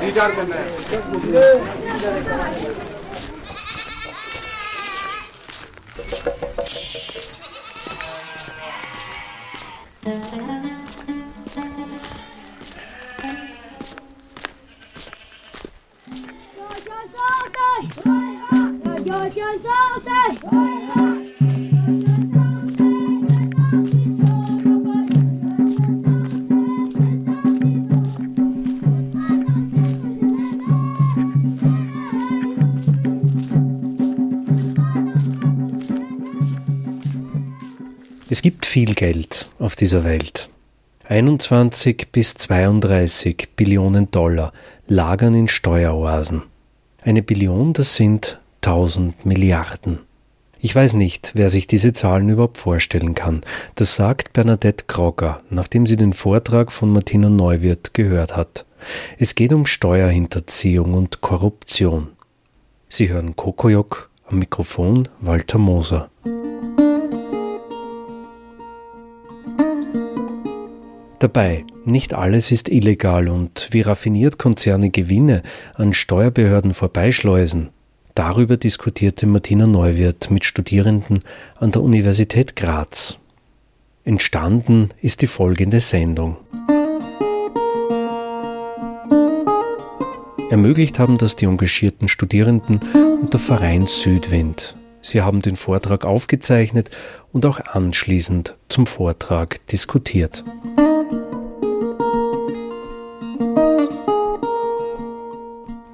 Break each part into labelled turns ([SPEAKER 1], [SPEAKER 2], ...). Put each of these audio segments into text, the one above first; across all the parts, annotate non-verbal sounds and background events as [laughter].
[SPEAKER 1] रिचार्ज करना है।
[SPEAKER 2] Geld auf dieser Welt. 21 bis 32 Billionen Dollar lagern in Steueroasen. Eine Billion, das sind 1000 Milliarden. Ich weiß nicht, wer sich diese Zahlen überhaupt vorstellen kann. Das sagt Bernadette Krogger, nachdem sie den Vortrag von Martina Neuwirth gehört hat. Es geht um Steuerhinterziehung und Korruption. Sie hören Kokojok am Mikrofon Walter Moser. Dabei, nicht alles ist illegal und wie raffiniert Konzerne Gewinne an Steuerbehörden vorbeischleusen, darüber diskutierte Martina Neuwirth mit Studierenden an der Universität Graz. Entstanden ist die folgende Sendung. Ermöglicht haben das die engagierten Studierenden und der Verein Südwind. Sie haben den Vortrag aufgezeichnet und auch anschließend zum Vortrag diskutiert.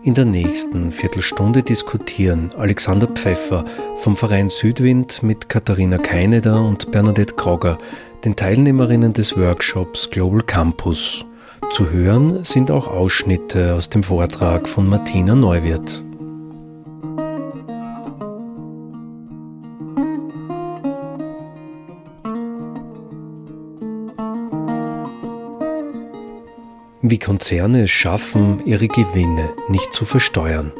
[SPEAKER 2] In der nächsten Viertelstunde diskutieren Alexander Pfeffer vom Verein Südwind mit Katharina Keineder und Bernadette Krogger, den Teilnehmerinnen des Workshops Global Campus. Zu hören sind auch Ausschnitte aus dem Vortrag von Martina Neuwirth. Wie Konzerne es schaffen, ihre Gewinne nicht zu versteuern.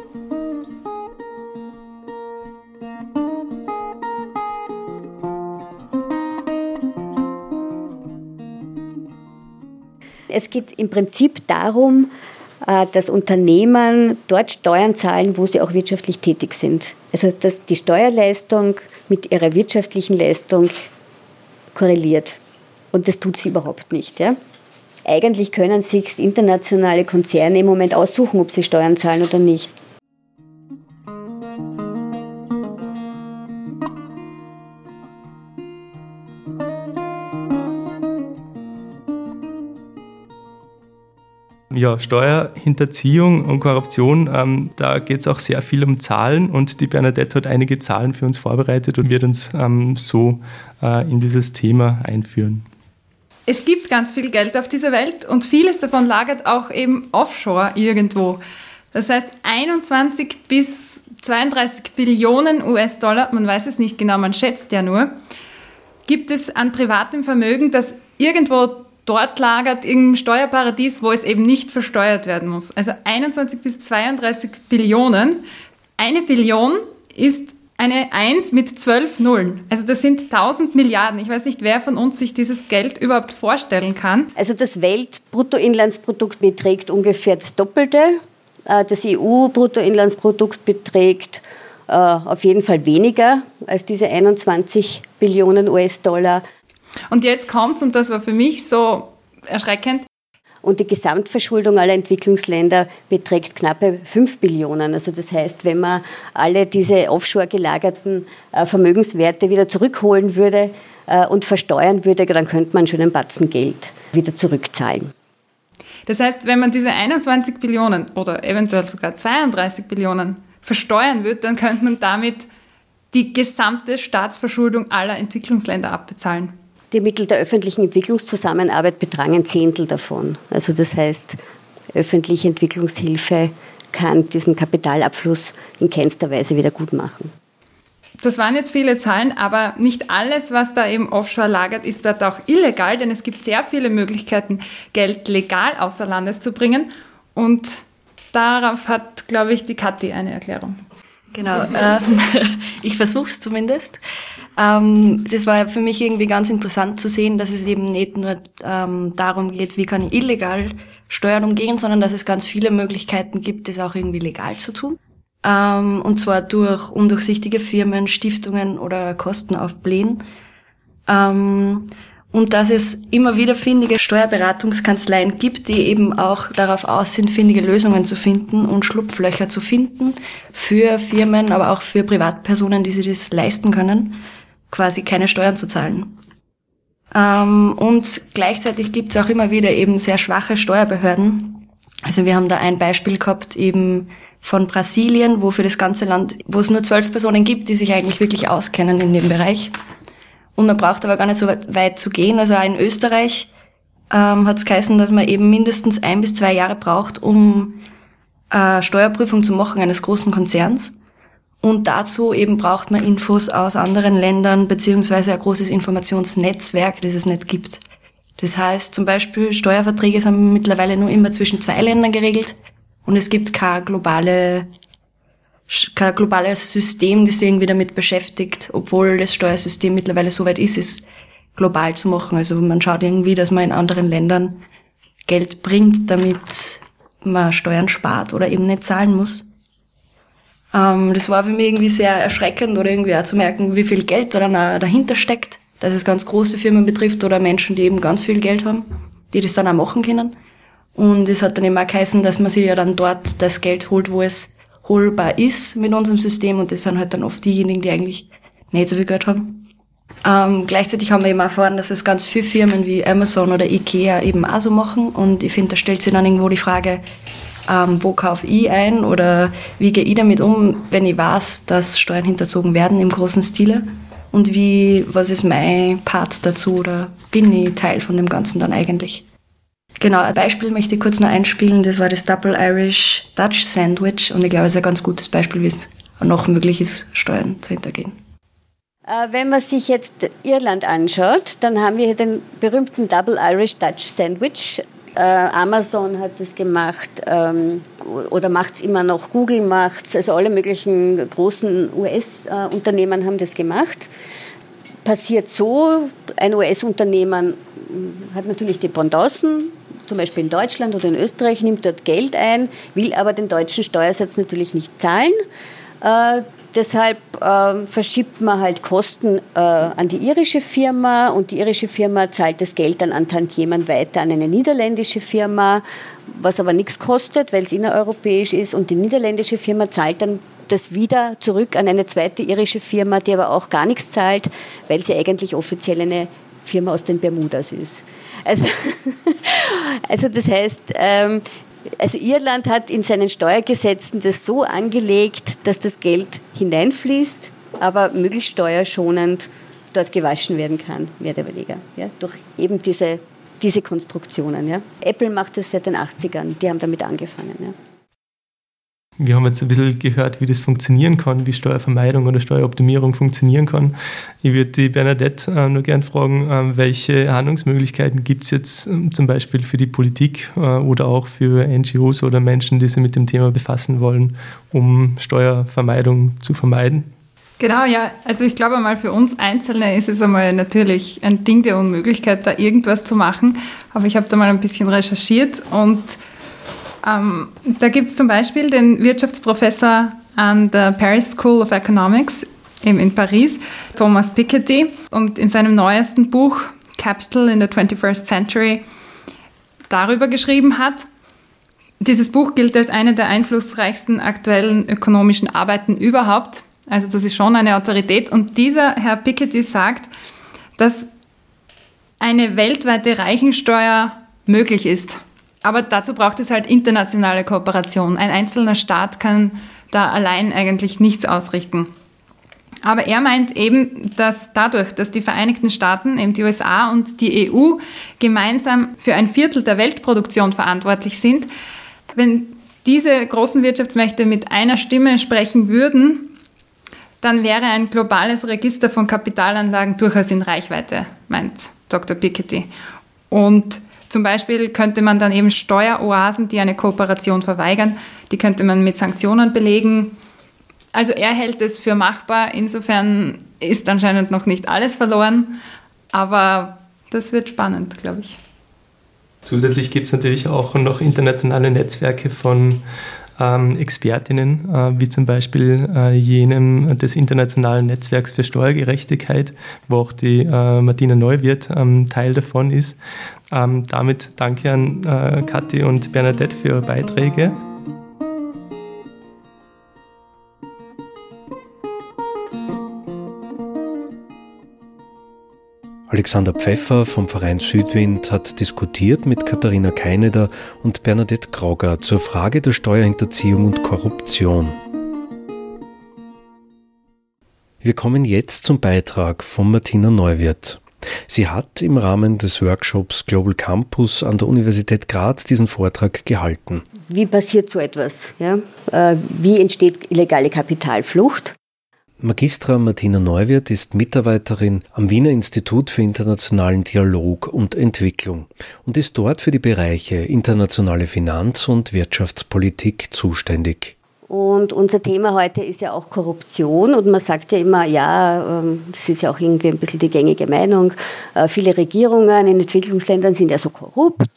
[SPEAKER 3] Es geht im Prinzip darum, äh, dass Unternehmen dort Steuern zahlen, wo sie auch wirtschaftlich tätig sind. Also dass die Steuerleistung mit ihrer wirtschaftlichen Leistung korreliert. Und das tut sie überhaupt nicht. Ja? Eigentlich können sich internationale Konzerne im Moment aussuchen, ob sie Steuern zahlen oder nicht.
[SPEAKER 4] Ja, Steuerhinterziehung und Korruption, ähm, da geht es auch sehr viel um Zahlen und die Bernadette hat einige Zahlen für uns vorbereitet und wird uns ähm, so äh, in dieses Thema einführen.
[SPEAKER 5] Es gibt ganz viel Geld auf dieser Welt und vieles davon lagert auch eben offshore irgendwo. Das heißt 21 bis 32 Billionen US-Dollar, man weiß es nicht genau, man schätzt ja nur, gibt es an privatem Vermögen, das irgendwo dort lagert, im Steuerparadies, wo es eben nicht versteuert werden muss. Also 21 bis 32 Billionen. Eine Billion ist eine 1 mit 12 Nullen. Also das sind 1000 Milliarden. Ich weiß nicht, wer von uns sich dieses Geld überhaupt vorstellen kann.
[SPEAKER 3] Also das Weltbruttoinlandsprodukt beträgt ungefähr das Doppelte. Äh, das EU-Bruttoinlandsprodukt beträgt äh, auf jeden Fall weniger als diese 21 Billionen US-Dollar.
[SPEAKER 5] Und jetzt kommt's, und das war für mich so erschreckend,
[SPEAKER 3] und die Gesamtverschuldung aller Entwicklungsländer beträgt knappe 5 Billionen. Also das heißt, wenn man alle diese offshore gelagerten äh, Vermögenswerte wieder zurückholen würde äh, und versteuern würde, dann könnte man schon einen Batzen Geld wieder zurückzahlen.
[SPEAKER 5] Das heißt, wenn man diese 21 Billionen oder eventuell sogar 32 Billionen versteuern würde, dann könnte man damit die gesamte Staatsverschuldung aller Entwicklungsländer abbezahlen.
[SPEAKER 3] Die Mittel der öffentlichen Entwicklungszusammenarbeit betragen ein Zehntel davon. Also das heißt, öffentliche Entwicklungshilfe kann diesen Kapitalabfluss in keinster Weise wieder gut machen.
[SPEAKER 5] das waren jetzt viele Zahlen, aber nicht alles, was da eben offshore lagert, ist dort auch illegal, denn es gibt sehr viele Möglichkeiten, Geld legal außer Landes zu bringen. Und darauf hat, glaube ich, die Kathi eine Erklärung.
[SPEAKER 6] Genau, äh, [laughs] ich versuche es zumindest. Ähm, das war für mich irgendwie ganz interessant zu sehen, dass es eben nicht nur ähm, darum geht, wie kann ich illegal Steuern umgehen, sondern dass es ganz viele Möglichkeiten gibt, das auch irgendwie legal zu tun. Ähm, und zwar durch undurchsichtige Firmen, Stiftungen oder Kostenaufblähen. Ähm, und dass es immer wieder findige Steuerberatungskanzleien gibt, die eben auch darauf aus sind, findige Lösungen zu finden und Schlupflöcher zu finden für Firmen, aber auch für Privatpersonen, die sich das leisten können, quasi keine Steuern zu zahlen. Ähm, und gleichzeitig gibt es auch immer wieder eben sehr schwache Steuerbehörden. Also wir haben da ein Beispiel gehabt, eben von Brasilien, wo für das ganze Land, wo es nur zwölf Personen gibt, die sich eigentlich wirklich auskennen in dem Bereich und man braucht aber gar nicht so weit zu gehen. Also auch in Österreich ähm, hat es geheißen, dass man eben mindestens ein bis zwei Jahre braucht, um äh, Steuerprüfung zu machen eines großen Konzerns. Und dazu eben braucht man Infos aus anderen Ländern beziehungsweise ein großes Informationsnetzwerk, das es nicht gibt. Das heißt, zum Beispiel Steuerverträge sind mittlerweile nur immer zwischen zwei Ländern geregelt und es gibt keine globale kein globales System, das sich irgendwie damit beschäftigt, obwohl das Steuersystem mittlerweile so weit ist, es global zu machen. Also man schaut irgendwie, dass man in anderen Ländern Geld bringt, damit man Steuern spart oder eben nicht zahlen muss. Ähm, das war für mich irgendwie sehr erschreckend oder irgendwie auch zu merken, wie viel Geld da dann dahinter steckt, dass es ganz große Firmen betrifft oder Menschen, die eben ganz viel Geld haben, die das dann auch machen können. Und es hat dann eben auch geheißen, dass man sich ja dann dort das Geld holt, wo es holbar ist mit unserem System und das sind halt dann oft diejenigen, die eigentlich nicht so viel Geld haben. Ähm, gleichzeitig haben wir eben erfahren, dass es ganz viele Firmen wie Amazon oder Ikea eben auch so machen und ich finde, da stellt sich dann irgendwo die Frage, ähm, wo kaufe ich ein oder wie gehe ich damit um, wenn ich weiß, dass Steuern hinterzogen werden im großen Stile und wie, was ist mein Part dazu oder bin ich Teil von dem Ganzen dann eigentlich? Genau, ein Beispiel möchte ich kurz noch einspielen. Das war das Double Irish Dutch Sandwich. Und ich glaube, es ist ein ganz gutes Beispiel, wie es noch möglich ist, Steuern zu hintergehen.
[SPEAKER 3] Äh, wenn man sich jetzt Irland anschaut, dann haben wir hier den berühmten Double Irish Dutch Sandwich. Äh, Amazon hat das gemacht ähm, oder macht es immer noch, Google macht es, also alle möglichen großen US-Unternehmen haben das gemacht. Passiert so, ein US-Unternehmen hat natürlich Dependancen, zum Beispiel in Deutschland oder in Österreich, nimmt dort Geld ein, will aber den deutschen Steuersatz natürlich nicht zahlen. Deshalb äh, verschiebt man halt Kosten äh, an die irische Firma und die irische Firma zahlt das Geld dann an Tantiemen weiter an eine niederländische Firma, was aber nichts kostet, weil es innereuropäisch ist und die niederländische Firma zahlt dann das wieder zurück an eine zweite irische Firma, die aber auch gar nichts zahlt, weil sie eigentlich offiziell eine Firma aus den Bermudas ist. Also, [laughs] also das heißt, ähm, also Irland hat in seinen Steuergesetzen das so angelegt, dass das Geld hineinfließt, aber möglichst steuerschonend dort gewaschen werden kann, mehr oder weniger, ja, durch eben diese, diese Konstruktionen. Ja. Apple macht das seit den 80ern, die haben damit angefangen. Ja.
[SPEAKER 4] Wir haben jetzt ein bisschen gehört, wie das funktionieren kann, wie Steuervermeidung oder Steueroptimierung funktionieren kann. Ich würde die Bernadette äh, nur gern fragen, äh, welche Handlungsmöglichkeiten gibt es jetzt äh, zum Beispiel für die Politik äh, oder auch für NGOs oder Menschen, die sich mit dem Thema befassen wollen, um Steuervermeidung zu vermeiden?
[SPEAKER 5] Genau, ja. Also ich glaube mal, für uns Einzelne ist es einmal natürlich ein Ding der Unmöglichkeit, da irgendwas zu machen. Aber ich habe da mal ein bisschen recherchiert und ähm, da gibt es zum Beispiel den Wirtschaftsprofessor an der Paris School of Economics eben in Paris, Thomas Piketty, und in seinem neuesten Buch Capital in the 21st Century darüber geschrieben hat. Dieses Buch gilt als eine der einflussreichsten aktuellen ökonomischen Arbeiten überhaupt. Also das ist schon eine Autorität. Und dieser Herr Piketty sagt, dass eine weltweite Reichensteuer möglich ist. Aber dazu braucht es halt internationale Kooperation. Ein einzelner Staat kann da allein eigentlich nichts ausrichten. Aber er meint eben, dass dadurch, dass die Vereinigten Staaten, eben die USA und die EU gemeinsam für ein Viertel der Weltproduktion verantwortlich sind, wenn diese großen Wirtschaftsmächte mit einer Stimme sprechen würden, dann wäre ein globales Register von Kapitalanlagen durchaus in Reichweite, meint Dr. Piketty. Und zum Beispiel könnte man dann eben Steueroasen, die eine Kooperation verweigern, die könnte man mit Sanktionen belegen. Also er hält es für machbar. Insofern ist anscheinend noch nicht alles verloren. Aber das wird spannend, glaube ich.
[SPEAKER 4] Zusätzlich gibt es natürlich auch noch internationale Netzwerke von ähm, Expertinnen, äh, wie zum Beispiel äh, jenem des Internationalen Netzwerks für Steuergerechtigkeit, wo auch die äh, Martina Neuwirth ähm, Teil davon ist. Ähm, damit danke an äh, Kathi und Bernadette für ihre Beiträge.
[SPEAKER 2] Alexander Pfeffer vom Verein Südwind hat diskutiert mit Katharina Keineder und Bernadette Grogger zur Frage der Steuerhinterziehung und Korruption. Wir kommen jetzt zum Beitrag von Martina Neuwirth. Sie hat im Rahmen des Workshops Global Campus an der Universität Graz diesen Vortrag gehalten.
[SPEAKER 3] Wie passiert so etwas? Ja? Äh, wie entsteht illegale Kapitalflucht?
[SPEAKER 2] Magistra Martina Neuwirth ist Mitarbeiterin am Wiener Institut für internationalen Dialog und Entwicklung und ist dort für die Bereiche internationale Finanz- und Wirtschaftspolitik zuständig.
[SPEAKER 3] Und unser Thema heute ist ja auch Korruption. Und man sagt ja immer, ja, ähm, das ist ja auch irgendwie ein bisschen die gängige Meinung, äh, viele Regierungen in Entwicklungsländern sind ja so korrupt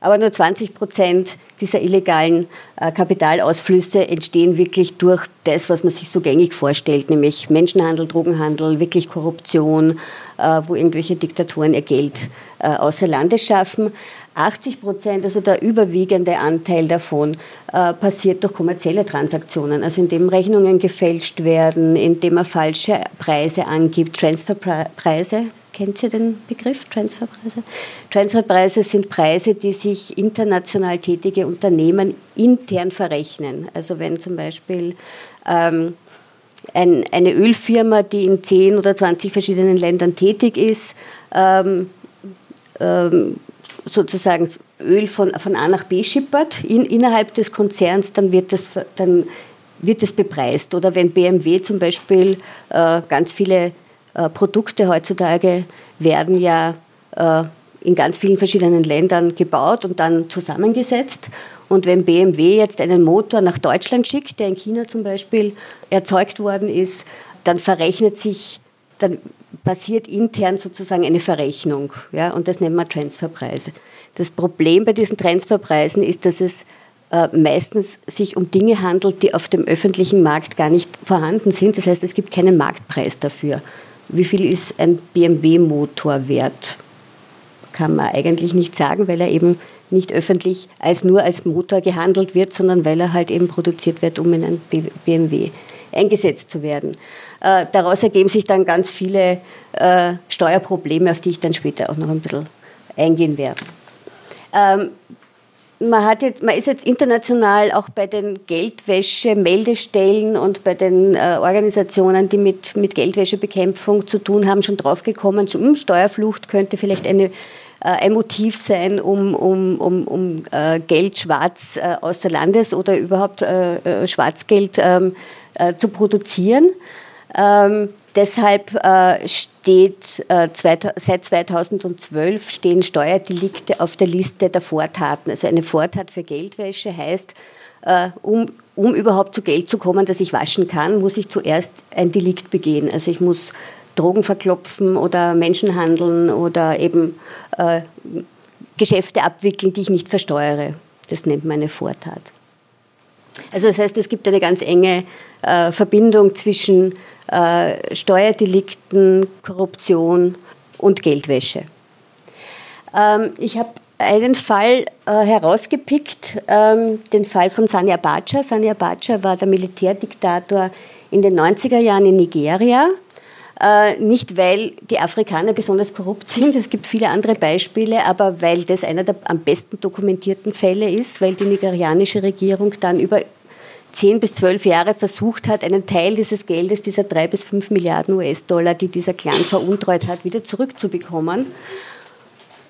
[SPEAKER 3] aber nur 20 Prozent dieser illegalen äh, Kapitalausflüsse entstehen wirklich durch das, was man sich so gängig vorstellt, nämlich Menschenhandel, Drogenhandel, wirklich Korruption, äh, wo irgendwelche Diktatoren ihr Geld äh, außer Landes schaffen. 80 Prozent, also der überwiegende Anteil davon, passiert durch kommerzielle Transaktionen, also indem Rechnungen gefälscht werden, indem er falsche Preise angibt, Transferpreise, Kennt Sie den Begriff Transferpreise? Transferpreise sind Preise, die sich international tätige Unternehmen intern verrechnen. Also wenn zum Beispiel ähm, ein, eine Ölfirma, die in 10 oder 20 verschiedenen Ländern tätig ist, ähm, ähm, sozusagen Öl von, von A nach B schippert in, innerhalb des Konzerns, dann wird das, dann wird das bepreist. Oder wenn BMW zum Beispiel äh, ganz viele äh, Produkte heutzutage werden ja äh, in ganz vielen verschiedenen Ländern gebaut und dann zusammengesetzt. Und wenn BMW jetzt einen Motor nach Deutschland schickt, der in China zum Beispiel erzeugt worden ist, dann verrechnet sich, dann passiert intern sozusagen eine Verrechnung. Ja, und das nennt man Transferpreise. Das Problem bei diesen Transferpreisen ist, dass es äh, meistens sich um Dinge handelt, die auf dem öffentlichen Markt gar nicht vorhanden sind. Das heißt, es gibt keinen Marktpreis dafür. Wie viel ist ein BMW-Motor wert? Kann man eigentlich nicht sagen, weil er eben nicht öffentlich als nur als Motor gehandelt wird, sondern weil er halt eben produziert wird, um in ein BMW eingesetzt zu werden. Äh, daraus ergeben sich dann ganz viele äh, Steuerprobleme, auf die ich dann später auch noch ein bisschen eingehen werde. Ähm, man, hat jetzt, man ist jetzt international auch bei den Geldwäsche-Meldestellen und bei den äh, Organisationen, die mit, mit Geldwäschebekämpfung zu tun haben, schon draufgekommen, hm, Steuerflucht könnte vielleicht eine, äh, ein Motiv sein, um, um, um, um äh, Geld schwarz äh, außer Landes oder überhaupt äh, äh, Schwarzgeld ähm, zu produzieren. Ähm, deshalb äh, steht äh, seit 2012 stehen Steuerdelikte auf der Liste der Vortaten. Also eine Vortat für Geldwäsche heißt, äh, um, um überhaupt zu Geld zu kommen, das ich waschen kann, muss ich zuerst ein Delikt begehen. Also ich muss Drogen verklopfen oder Menschen handeln oder eben äh, Geschäfte abwickeln, die ich nicht versteuere. Das nennt man eine Vortat. Also das heißt, es gibt eine ganz enge äh, Verbindung zwischen äh, Steuerdelikten, Korruption und Geldwäsche. Ähm, ich habe einen Fall äh, herausgepickt, ähm, den Fall von Sani Abacha. Sani Abacha war der Militärdiktator in den 90er Jahren in Nigeria. Äh, nicht, weil die Afrikaner besonders korrupt [laughs] sind, es gibt viele andere Beispiele, aber weil das einer der am besten dokumentierten Fälle ist, weil die nigerianische Regierung dann über zehn bis zwölf Jahre versucht hat, einen Teil dieses Geldes, dieser drei bis fünf Milliarden US-Dollar, die dieser Clan veruntreut hat, wieder zurückzubekommen.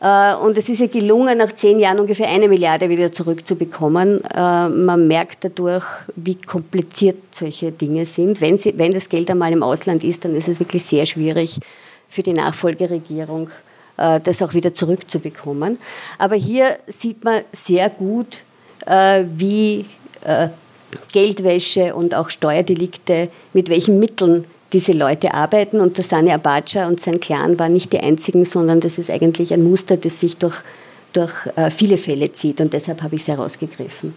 [SPEAKER 3] Äh, und es ist ihr gelungen, nach zehn Jahren ungefähr eine Milliarde wieder zurückzubekommen. Äh, man merkt dadurch, wie kompliziert solche Dinge sind. Wenn, sie, wenn das Geld einmal im Ausland ist, dann ist es wirklich sehr schwierig für die Nachfolgeregierung, äh, das auch wieder zurückzubekommen. Aber hier sieht man sehr gut, wie Geldwäsche und auch Steuerdelikte, mit welchen Mitteln diese Leute arbeiten. Und der Sani Abacha und sein Clan waren nicht die einzigen, sondern das ist eigentlich ein Muster, das sich durch, durch äh, viele Fälle zieht. Und deshalb habe ich es herausgegriffen.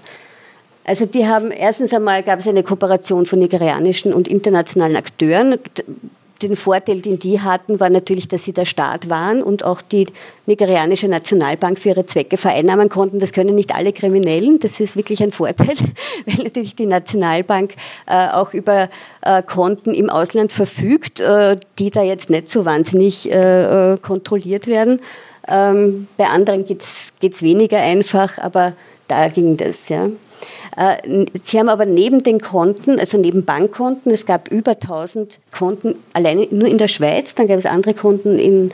[SPEAKER 3] Also die haben, erstens einmal gab es eine Kooperation von nigerianischen und internationalen Akteuren den Vorteil, den die hatten, war natürlich, dass sie der Staat waren und auch die nigerianische Nationalbank für ihre Zwecke vereinnahmen konnten. Das können nicht alle Kriminellen. Das ist wirklich ein Vorteil, [laughs] weil natürlich die Nationalbank äh, auch über äh, Konten im Ausland verfügt, äh, die da jetzt nicht so wahnsinnig äh, äh, kontrolliert werden. Ähm, bei anderen geht es weniger einfach, aber da ging das. Ja. Äh, sie haben aber neben den Konten, also neben Bankkonten, es gab über 1000 Konten alleine nur in der Schweiz, dann gab es andere Konten in,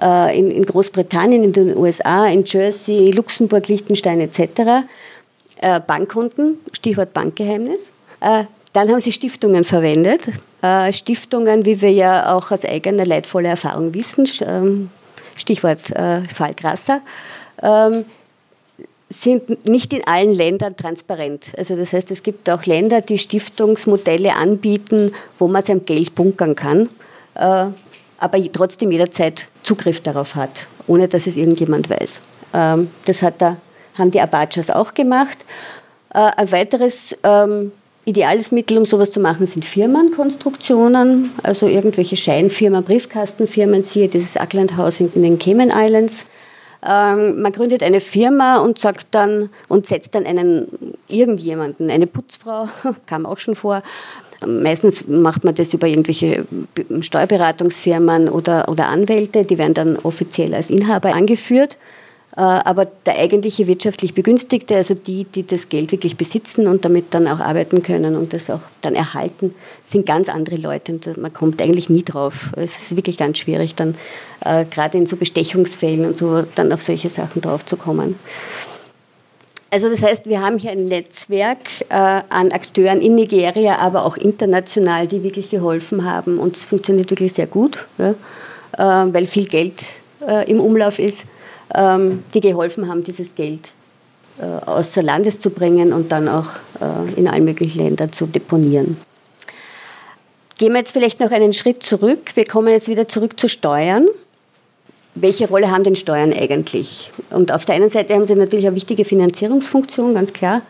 [SPEAKER 3] äh, in, in Großbritannien, in den USA, in Jersey, Luxemburg, Liechtenstein etc. Äh, Bankkonten, Stichwort Bankgeheimnis. Dann haben sie Stiftungen verwendet. Stiftungen, wie wir ja auch aus eigener leidvoller Erfahrung wissen, ähm, Stichwort Fall Grasser, ähm, sind nicht in allen Ländern transparent. Also das heißt, es gibt auch Länder, die Stiftungsmodelle anbieten, wo man sein Geld bunkern kann, äh, aber trotzdem jederzeit Zugriff darauf hat, ohne dass es irgendjemand weiß. Ähm, das hat da, haben die Abachas auch gemacht. Äh, ein weiteres ähm, ideales Mittel, um sowas zu machen, sind Firmenkonstruktionen, also irgendwelche Scheinfirmen, Briefkastenfirmen, siehe dieses Auckland House in den Cayman Islands ähm, man gründet eine Firma und sagt dann und setzt dann einen irgendjemanden, eine Putzfrau, [laughs] kam auch schon vor. Meistens macht man das über irgendwelche Steuerberatungsfirmen oder, oder Anwälte, die werden dann offiziell als Inhaber angeführt. Äh, aber der eigentliche wirtschaftlich Begünstigte, also die, die das Geld wirklich besitzen und damit dann auch arbeiten können und das auch dann erhalten, sind ganz andere Leute und man kommt eigentlich nie drauf. Es ist wirklich ganz schwierig, dann äh, gerade in so Bestechungsfällen und so dann auf solche Sachen draufzukommen. Also das heißt, wir haben hier ein Netzwerk äh, an Akteuren in Nigeria, aber auch international, die wirklich geholfen haben und es funktioniert wirklich sehr gut, ja, äh, weil viel Geld äh, im Umlauf ist die geholfen haben, dieses Geld äh, außer Landes zu bringen und dann auch äh, in allen möglichen Ländern zu deponieren. Gehen wir jetzt vielleicht noch einen Schritt zurück. Wir kommen jetzt wieder zurück zu Steuern. Welche Rolle haben denn Steuern eigentlich? Und auf der einen Seite haben sie natürlich eine wichtige Finanzierungsfunktion, ganz klar.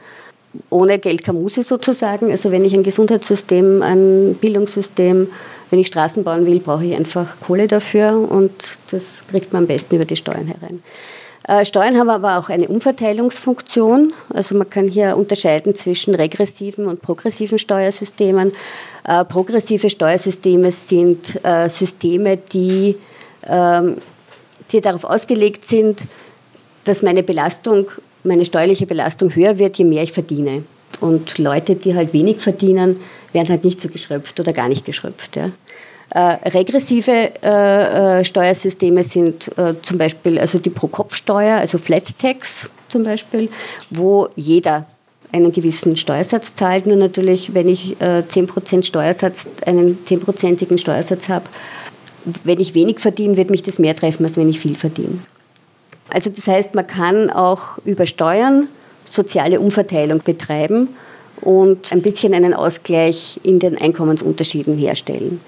[SPEAKER 3] Ohne Geld keine Muse sozusagen. Also wenn ich ein Gesundheitssystem, ein Bildungssystem, wenn ich Straßen bauen will, brauche ich einfach Kohle dafür und das kriegt man am besten über die Steuern herein. Äh, Steuern haben aber auch eine Umverteilungsfunktion. Also man kann hier unterscheiden zwischen regressiven und progressiven Steuersystemen. Äh, progressive Steuersysteme sind äh, Systeme, die, ähm, die darauf ausgelegt sind, dass meine Belastung, meine steuerliche Belastung höher wird, je mehr ich verdiene. Und Leute, die halt wenig verdienen, werden halt nicht so geschröpft oder gar nicht geschröpft. Ja. Äh, regressive äh, äh, Steuersysteme sind äh, zum Beispiel also die Pro-Kopf-Steuer, also Flat Tax zum Beispiel, wo jeder einen gewissen Steuersatz zahlt. Nur natürlich, wenn ich äh, 10% Steuersatz, einen 10%igen Steuersatz habe, wenn ich wenig verdiene, wird mich das mehr treffen, als wenn ich viel verdiene. Also das heißt, man kann auch über Steuern soziale Umverteilung betreiben und ein bisschen einen Ausgleich in den Einkommensunterschieden herstellen.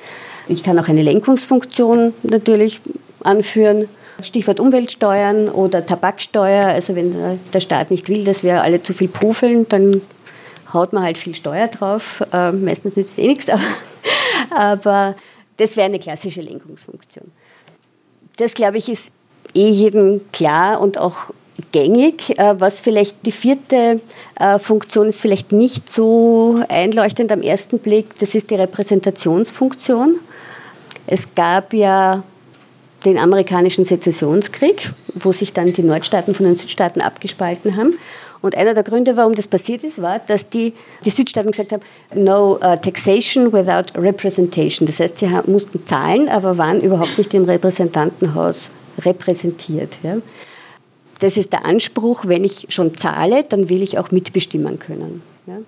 [SPEAKER 3] Ich kann auch eine Lenkungsfunktion natürlich anführen. Stichwort Umweltsteuern oder Tabaksteuer. Also wenn der Staat nicht will, dass wir alle zu viel puffeln, dann haut man halt viel Steuer drauf. Äh, meistens nützt es eh nichts, [laughs] aber, aber das wäre eine klassische Lenkungsfunktion. Das, glaube ich, ist eh jedem klar und auch gängig. Äh, was vielleicht die vierte äh, Funktion ist, vielleicht nicht so einleuchtend am ersten Blick, das ist die Repräsentationsfunktion. Es gab ja den amerikanischen Sezessionskrieg, wo sich dann die Nordstaaten von den Südstaaten abgespalten haben. Und einer der Gründe, warum das passiert ist, war, dass die, die Südstaaten gesagt haben, no uh, taxation without representation. Das heißt, sie mussten zahlen, aber waren überhaupt nicht im Repräsentantenhaus repräsentiert. Ja. Das ist der Anspruch, wenn ich schon zahle, dann will ich auch mitbestimmen können. Ja.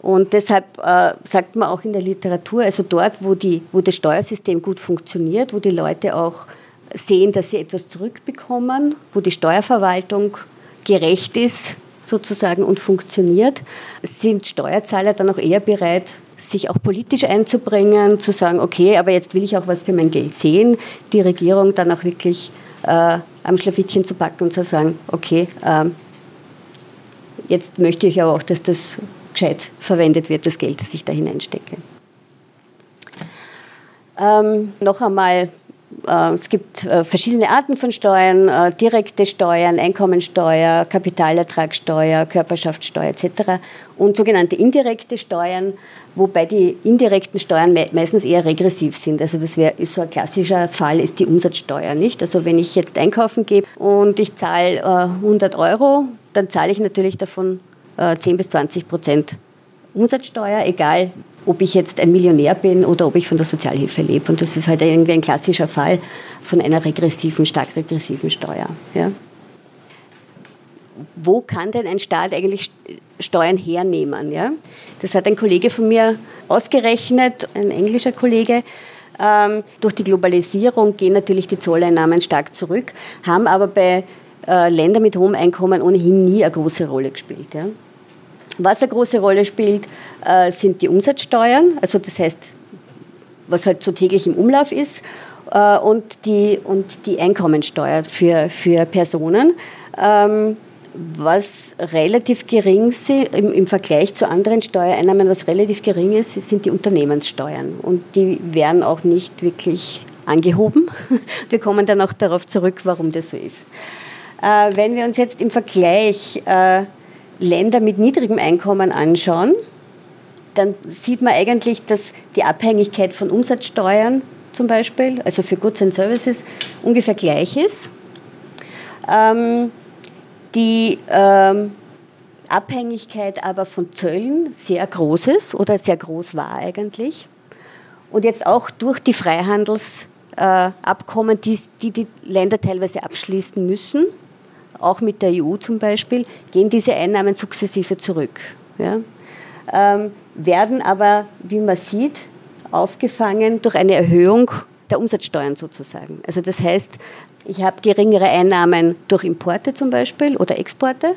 [SPEAKER 3] Und deshalb äh, sagt man auch in der Literatur, also dort, wo, die, wo das Steuersystem gut funktioniert, wo die Leute auch sehen, dass sie etwas zurückbekommen, wo die Steuerverwaltung gerecht ist sozusagen und funktioniert, sind Steuerzahler dann auch eher bereit, sich auch politisch einzubringen, zu sagen, okay, aber jetzt will ich auch was für mein Geld sehen, die Regierung dann auch wirklich äh, am Schlafittchen zu packen und zu sagen, okay, äh, jetzt möchte ich aber auch, dass das gescheit verwendet wird, das Geld, das ich da hineinstecke. Ähm, noch einmal es gibt äh, verschiedene Arten von Steuern, äh, direkte Steuern, Einkommensteuer, Kapitalertragssteuer, Körperschaftssteuer etc. und sogenannte indirekte Steuern, wobei die indirekten Steuern meistens eher regressiv sind. Also das wär, ist so ein klassischer Fall, ist die Umsatzsteuer. nicht. Also wenn ich jetzt einkaufen gehe und ich zahle 100 Euro, dann zahle ich natürlich davon 10 bis 20 Prozent Umsatzsteuer, egal ob ich jetzt ein Millionär bin oder ob ich von der Sozialhilfe lebe. Und das ist halt irgendwie ein klassischer Fall von einer regressiven, stark regressiven Steuer. Ja. Wo kann denn ein Staat eigentlich Steuern hernehmen? Ja? Das hat ein Kollege von mir ausgerechnet, ein englischer Kollege. Ähm, durch die Globalisierung gehen natürlich die Zolleinnahmen stark zurück, haben aber bei äh, Ländern mit hohem Einkommen ohnehin nie eine große Rolle gespielt. Ja? Was eine große Rolle spielt, äh, sind die Umsatzsteuern, also das heißt, was halt so täglich im Umlauf ist, äh, und, die, und die Einkommensteuer für, für Personen. Ähm, was relativ gering ist im, im, Vergleich zu anderen Steuereinnahmen, was relativ gering ist, sind die Unternehmenssteuern. Und die werden auch nicht wirklich angehoben. [laughs] Wir kommen dann auch darauf zurück, warum das so ist. Äh, wenn wir uns jetzt im Vergleich Länder mit niedrigem Einkommen anschauen, dann sieht man eigentlich, dass die Abhängigkeit von Umsatzsteuern zum Beispiel, also für Goods and Services, ungefähr gleich ist. Ähm, die ähm, Abhängigkeit aber von Zöllen sehr groß ist oder sehr groß war eigentlich. Und jetzt auch durch die Freihandelsabkommen, die, die die Länder teilweise abschließen müssen, auch mit der EU zum Beispiel, gehen diese Einnahmen sukzessive zurück. Ja? Ähm, werden aber, wie man sieht, aufgefangen durch eine Erhöhung der Umsatzsteuern sozusagen. Also das heißt, ich habe geringere Einnahmen durch Importe zum Beispiel oder Exporte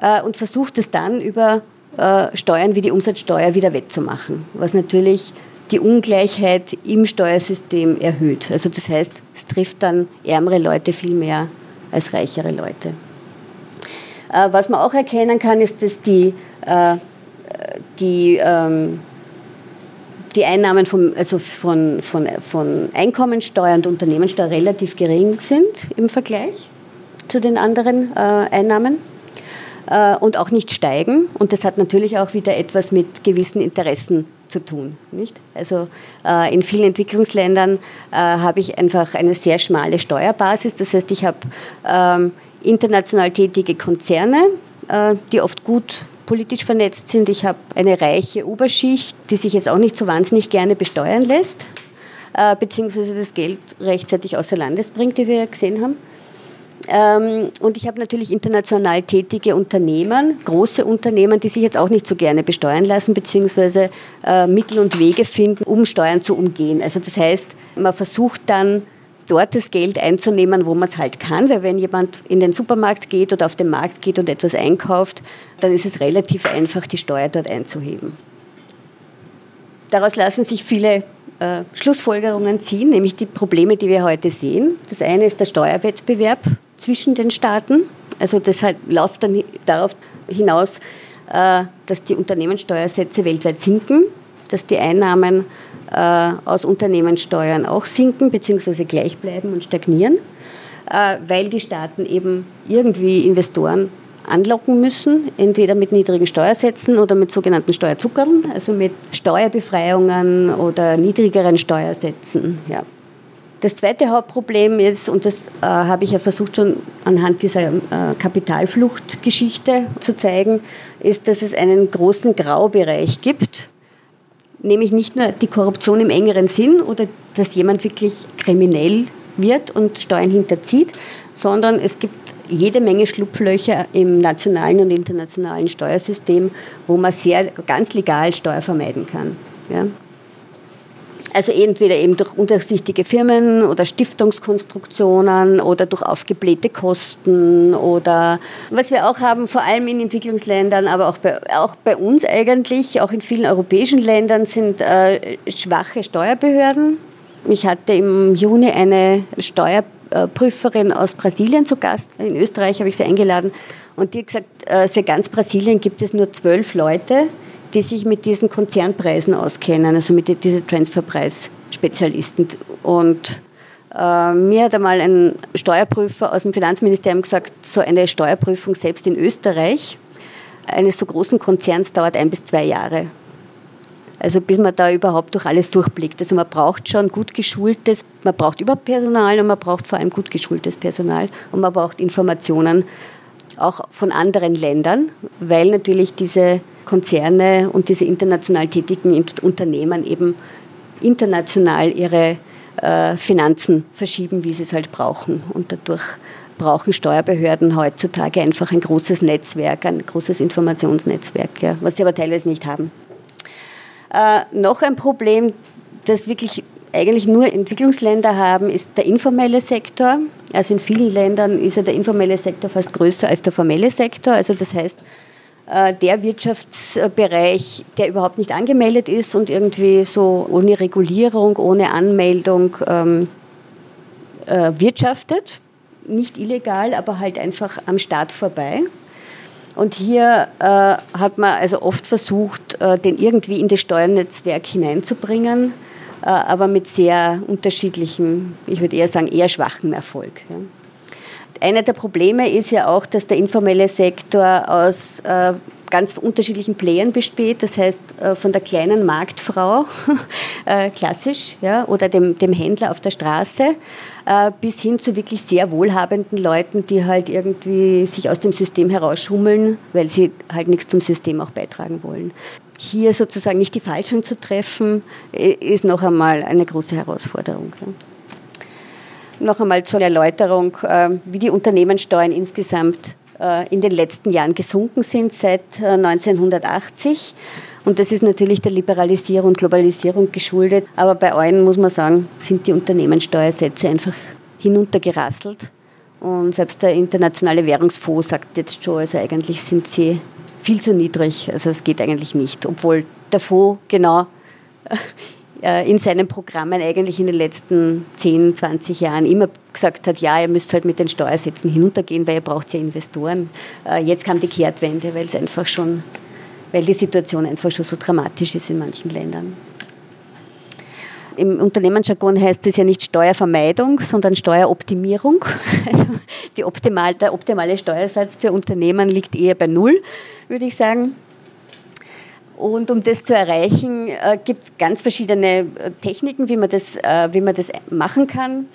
[SPEAKER 3] äh, und versuche das dann über äh, Steuern wie die Umsatzsteuer wieder wettzumachen, was natürlich die Ungleichheit im Steuersystem erhöht. Also das heißt, es trifft dann ärmere Leute viel mehr als reichere Leute. Äh, was man auch erkennen kann, ist, dass die, äh, die, ähm, die Einnahmen vom, also von, von, von Einkommensteuer und Unternehmenssteuer relativ gering sind im Vergleich zu den anderen äh, Einnahmen und auch nicht steigen. Und das hat natürlich auch wieder etwas mit gewissen Interessen zu tun. Nicht? Also äh, in vielen Entwicklungsländern äh, habe ich einfach eine sehr schmale Steuerbasis. Das heißt, ich habe ähm, international tätige Konzerne, äh, die oft gut politisch vernetzt sind. Ich habe eine reiche Oberschicht, die sich jetzt auch nicht so wahnsinnig gerne besteuern lässt, äh, beziehungsweise das Geld rechtzeitig außer Landes bringt, wie wir ja gesehen haben. Ähm, und ich habe natürlich international tätige Unternehmen, große Unternehmen, die sich jetzt auch nicht so gerne besteuern lassen, beziehungsweise äh, Mittel und Wege finden, um Steuern zu umgehen. Also das heißt, man versucht dann dort das Geld einzunehmen, wo man es halt kann, weil wenn jemand in den Supermarkt geht oder auf den Markt geht und etwas einkauft, dann ist es relativ einfach, die Steuer dort einzuheben. Daraus lassen sich viele äh, Schlussfolgerungen ziehen, nämlich die Probleme, die wir heute sehen. Das eine ist der Steuerwettbewerb zwischen den Staaten. Also deshalb läuft dann darauf hinaus, äh, dass die Unternehmenssteuersätze weltweit sinken, dass die Einnahmen äh, aus Unternehmenssteuern auch sinken bzw. gleich bleiben und stagnieren, äh, weil die Staaten eben irgendwie Investoren anlocken müssen, entweder mit niedrigen Steuersätzen oder mit sogenannten Steuerzuckern, also mit Steuerbefreiungen oder niedrigeren Steuersätzen. Ja. Das zweite Hauptproblem ist, und das äh, habe ich ja versucht schon anhand dieser äh, Kapitalfluchtgeschichte zu zeigen, ist, dass es einen großen Graubereich gibt, nämlich nicht nur die Korruption im engeren Sinn oder dass jemand wirklich kriminell wird und Steuern hinterzieht, sondern es gibt jede Menge Schlupflöcher im nationalen und internationalen Steuersystem, wo man sehr ganz legal Steuer vermeiden kann. Ja. Also entweder eben durch undurchsichtige Firmen oder Stiftungskonstruktionen oder durch aufgeblähte Kosten oder was wir auch haben, vor allem in Entwicklungsländern, aber auch bei, auch bei uns eigentlich, auch in vielen europäischen Ländern sind äh, schwache Steuerbehörden. Ich hatte im Juni eine Steuerprüferin aus Brasilien zu Gast. In Österreich habe ich sie eingeladen. Und die hat gesagt, äh, für ganz Brasilien gibt es nur zwölf Leute, die sich mit diesen Konzernpreisen auskennen, also mit diesen Transferpreisspezialisten. Und äh, mir hat einmal ein Steuerprüfer aus dem Finanzministerium gesagt, so eine Steuerprüfung selbst in Österreich eines so großen Konzerns dauert ein bis zwei Jahre. Also bis man da überhaupt durch alles durchblickt. Also man braucht schon gut geschultes, man braucht überhaupt Personal und man braucht vor allem gut geschultes Personal und man braucht Informationen auch von anderen Ländern, weil natürlich diese Konzerne und diese international tätigen Unternehmen eben international ihre äh, Finanzen verschieben, wie sie es halt brauchen. Und dadurch brauchen Steuerbehörden heutzutage einfach ein großes Netzwerk, ein großes Informationsnetzwerk, ja, was sie aber teilweise nicht haben. Äh, noch ein Problem, das wirklich eigentlich nur Entwicklungsländer haben, ist der informelle Sektor. Also in vielen Ländern ist ja der informelle Sektor fast größer als der formelle Sektor. Also das heißt, der Wirtschaftsbereich, der überhaupt nicht angemeldet ist und irgendwie so ohne Regulierung, ohne Anmeldung ähm, äh, wirtschaftet. Nicht illegal, aber halt einfach am Staat vorbei. Und hier äh, hat man also oft versucht, äh, den irgendwie in das Steuernetzwerk hineinzubringen, äh, aber mit sehr unterschiedlichem, ich würde eher sagen, eher schwachem Erfolg. Ja. Einer der Probleme ist ja auch, dass der informelle Sektor aus äh, ganz unterschiedlichen Playern besteht. Das heißt, äh, von der kleinen Marktfrau, [laughs] äh, klassisch, ja, oder dem, dem Händler auf der Straße, bis hin zu wirklich sehr wohlhabenden Leuten, die halt irgendwie sich aus dem System herausschummeln, weil sie halt nichts zum System auch beitragen wollen. Hier sozusagen nicht die Falschen zu treffen, ist noch einmal eine große Herausforderung. Ja noch einmal zur Erläuterung, äh, wie die Unternehmenssteuern insgesamt äh, in den letzten Jahren gesunken sind seit 1980. Äh, und das ist natürlich der Liberalisierung und Globalisierung geschuldet. Aber bei allen muss man sagen, sind die Unternehmenssteuersätze einfach hinuntergerasselt. Und selbst der internationale Währungsfonds sagt jetzt schon, also eigentlich sind sie viel zu niedrig. Also es geht eigentlich nicht, obwohl der Fonds genau in seinen Programmen eigentlich in den letzten 10, 20 Jahren immer gesagt hat, ja, ihr müsst halt mit den Steuersätzen hinuntergehen, weil ihr braucht ja Investoren. Äh, jetzt kam die Kehrtwende, weil es einfach schon, weil die Situation einfach schon so dramatisch ist in manchen Ländern. Im Unternehmensjargon heißt es ja nicht Steuervermeidung, sondern Steueroptimierung. [laughs] Also optimal, der optimale Steuersatz für Unternehmen liegt eher bei Null, würde ich sagen. Und um das zu erreichen, äh, gibt es ganz verschiedene äh, Techniken, wie man das, äh, wie man das machen kann.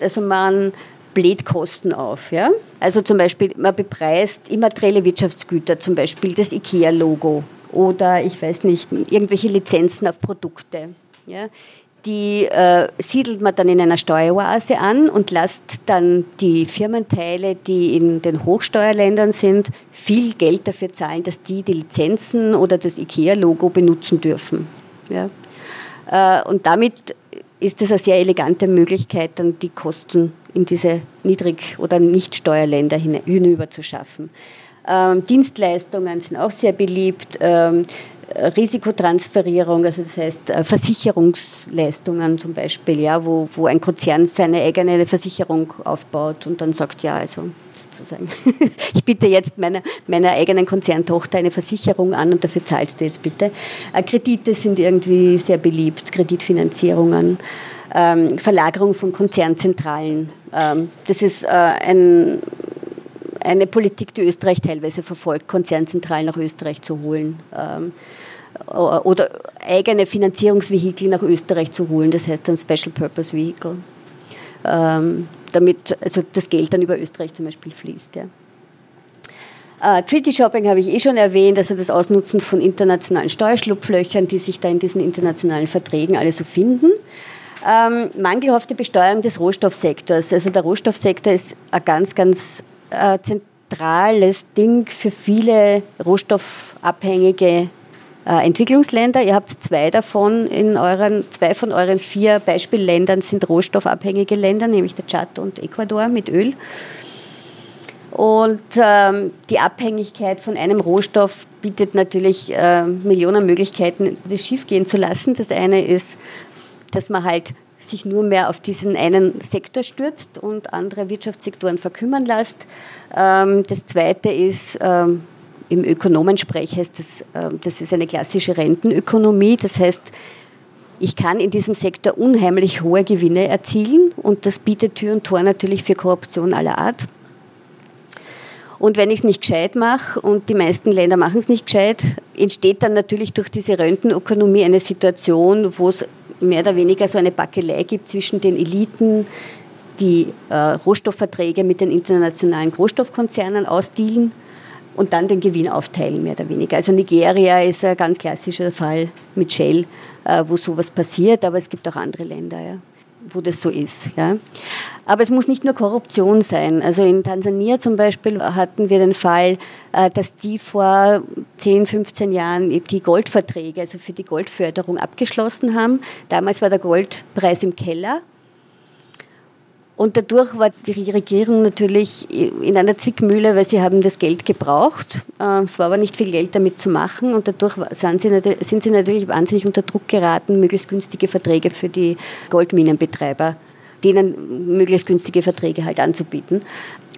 [SPEAKER 3] Also man bläht Kosten auf. Ja? Also zum Beispiel, man bepreist immaterielle Wirtschaftsgüter, zum Beispiel das IKEA-Logo oder ich weiß nicht, irgendwelche Lizenzen auf Produkte. Ja? Die äh, siedelt man dann in einer Steueroase an und lässt dann die Firmenteile, die in den Hochsteuerländern sind, viel Geld dafür zahlen, dass die die Lizenzen oder das IKEA-Logo benutzen dürfen. Ja. Äh, und damit ist es eine sehr elegante Möglichkeit, dann die Kosten in diese Niedrig- oder Nicht-Steuerländer hinüber zu schaffen. Ähm, Dienstleistungen sind auch sehr beliebt. Ähm, Risikotransferierung, also das heißt äh, Versicherungsleistungen zum Beispiel, ja, wo, wo ein Konzern seine eigene Versicherung aufbaut und dann sagt, ja, also sozusagen, [laughs] ich biete jetzt meiner, meiner eigenen Konzerntochter eine Versicherung an und dafür zahlst du jetzt bitte. Äh, Kredite sind irgendwie sehr beliebt, Kreditfinanzierungen. Ähm, Verlagerung von Konzernzentralen. Ähm, das ist äh, ein, eine Politik, die Österreich teilweise verfolgt, Konzernzentralen nach Österreich zu holen. Ähm, oder eigene Finanzierungsvehikel nach Österreich zu holen, das heißt ein Special Purpose Vehicle, ähm, damit also das Geld dann über Österreich zum Beispiel fließt. Ja. Uh, Treaty Shopping habe ich eh schon erwähnt, also das Ausnutzen von internationalen Steuerschlupflöchern, die sich da in diesen internationalen Verträgen alle so finden. Ähm, mangelhafte Besteuerung des Rohstoffsektors. Also der Rohstoffsektor ist ein ganz, ganz äh, zentrales Ding für viele rohstoffabhängige äh, Entwicklungsländer. Ihr habt zwei davon in euren, zwei von euren vier Beispielländern sind rohstoffabhängige Länder, nämlich der Tschad und Ecuador mit Öl. Und ähm, die Abhängigkeit von einem Rohstoff bietet natürlich äh, Millionen Möglichkeiten, das schief gehen zu lassen. Das eine ist, dass man halt sich nur mehr auf diesen einen Sektor stürzt und andere Wirtschaftssektoren verkümmern lässt. Ähm, das zweite ist, ähm, im Ökonomensprech heißt das, äh, das ist eine klassische Rentenökonomie. Das heißt, ich kann in diesem Sektor unheimlich hohe Gewinne erzielen und das bietet Tür und Tor natürlich für Korruption aller Art. Und wenn ich es nicht gescheit mache, und die meisten Länder machen es nicht gescheit, entsteht dann natürlich durch diese Rentenökonomie eine Situation, wo es mehr oder weniger so eine Backelei gibt zwischen den Eliten, die äh, Rohstoffverträge mit den internationalen Rohstoffkonzernen ausdealen und dann den Gewinn aufteilen, mehr oder weniger. Also Nigeria ist ein ganz klassischer Fall mit Shell, äh, wo sowas passiert, aber es gibt auch andere Länder. Ja wo das so ist. Ja. Aber es muss nicht nur Korruption sein. Also in Tansania zum Beispiel hatten wir den Fall, äh, dass die vor 10, 15 Jahren die Goldverträge, also für die Goldförderung abgeschlossen haben. Damals war der Goldpreis im Keller und dadurch war die Regierung natürlich in einer Zwickmühle, weil sie haben das Geld gebraucht. Ähm, es war aber nicht viel Geld damit zu machen und dadurch sind sie, sind sie natürlich wahnsinnig unter Druck geraten, möglichst günstige Verträge für die Goldminenbetreiber, denen möglichst günstige Verträge halt anzubieten.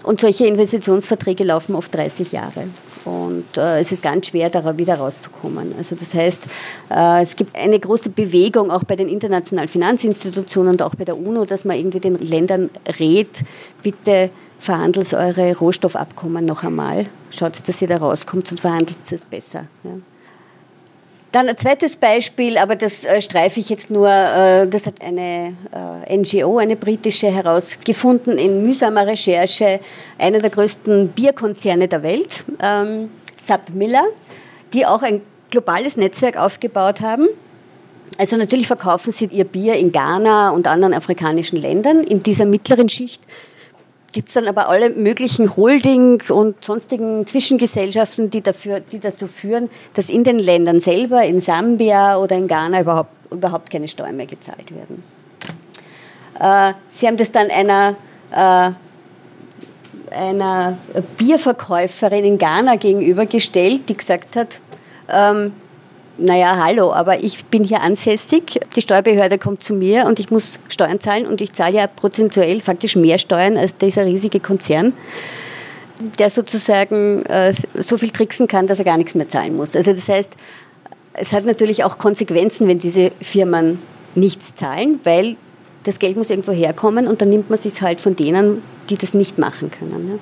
[SPEAKER 3] Und solche Investitionsverträge laufen oft 30 Jahre. Und äh, es ist ganz schwer, da wieder rauszukommen. Also das heißt, äh, es gibt eine große Bewegung auch bei den internationalen Finanzinstitutionen und auch bei der UNO, dass man irgendwie den Ländern rät, bitte verhandelt eure Rohstoffabkommen noch einmal. Schaut, dass ihr da rauskommt und verhandelt es besser. Ja. Dann ein zweites Beispiel, aber das äh, streife ich jetzt nur, äh, das hat eine äh, NGO, eine britische, herausgefunden in mühsamer Recherche, einer der größten Bierkonzerne der Welt, ähm, Sub Miller, die auch ein globales Netzwerk aufgebaut haben. Also natürlich verkaufen sie ihr Bier in Ghana und anderen afrikanischen Ländern. In dieser mittleren Schicht gibt es dann aber alle möglichen Holding und sonstigen Zwischengesellschaften, die, dafür, die dazu führen, dass in den Ländern selber, in Sambia oder in Ghana überhaupt, überhaupt keine Steuern mehr gezahlt werden. Äh, sie haben das dann einer, äh, einer Bierverkäuferin in Ghana gegenübergestellt, die gesagt hat, ähm, naja, hallo, aber ich bin hier ansässig, die Steuerbehörde kommt zu mir und ich muss Steuern zahlen und ich zahle ja prozentuell faktisch mehr Steuern als dieser riesige Konzern, der sozusagen äh, so viel tricksen kann, dass er gar nichts mehr zahlen muss. Also das heißt, es hat natürlich auch Konsequenzen, wenn diese Firmen nichts zahlen, weil das Geld muss irgendwo herkommen und dann nimmt man sich halt von denen, die das nicht machen können. Ne?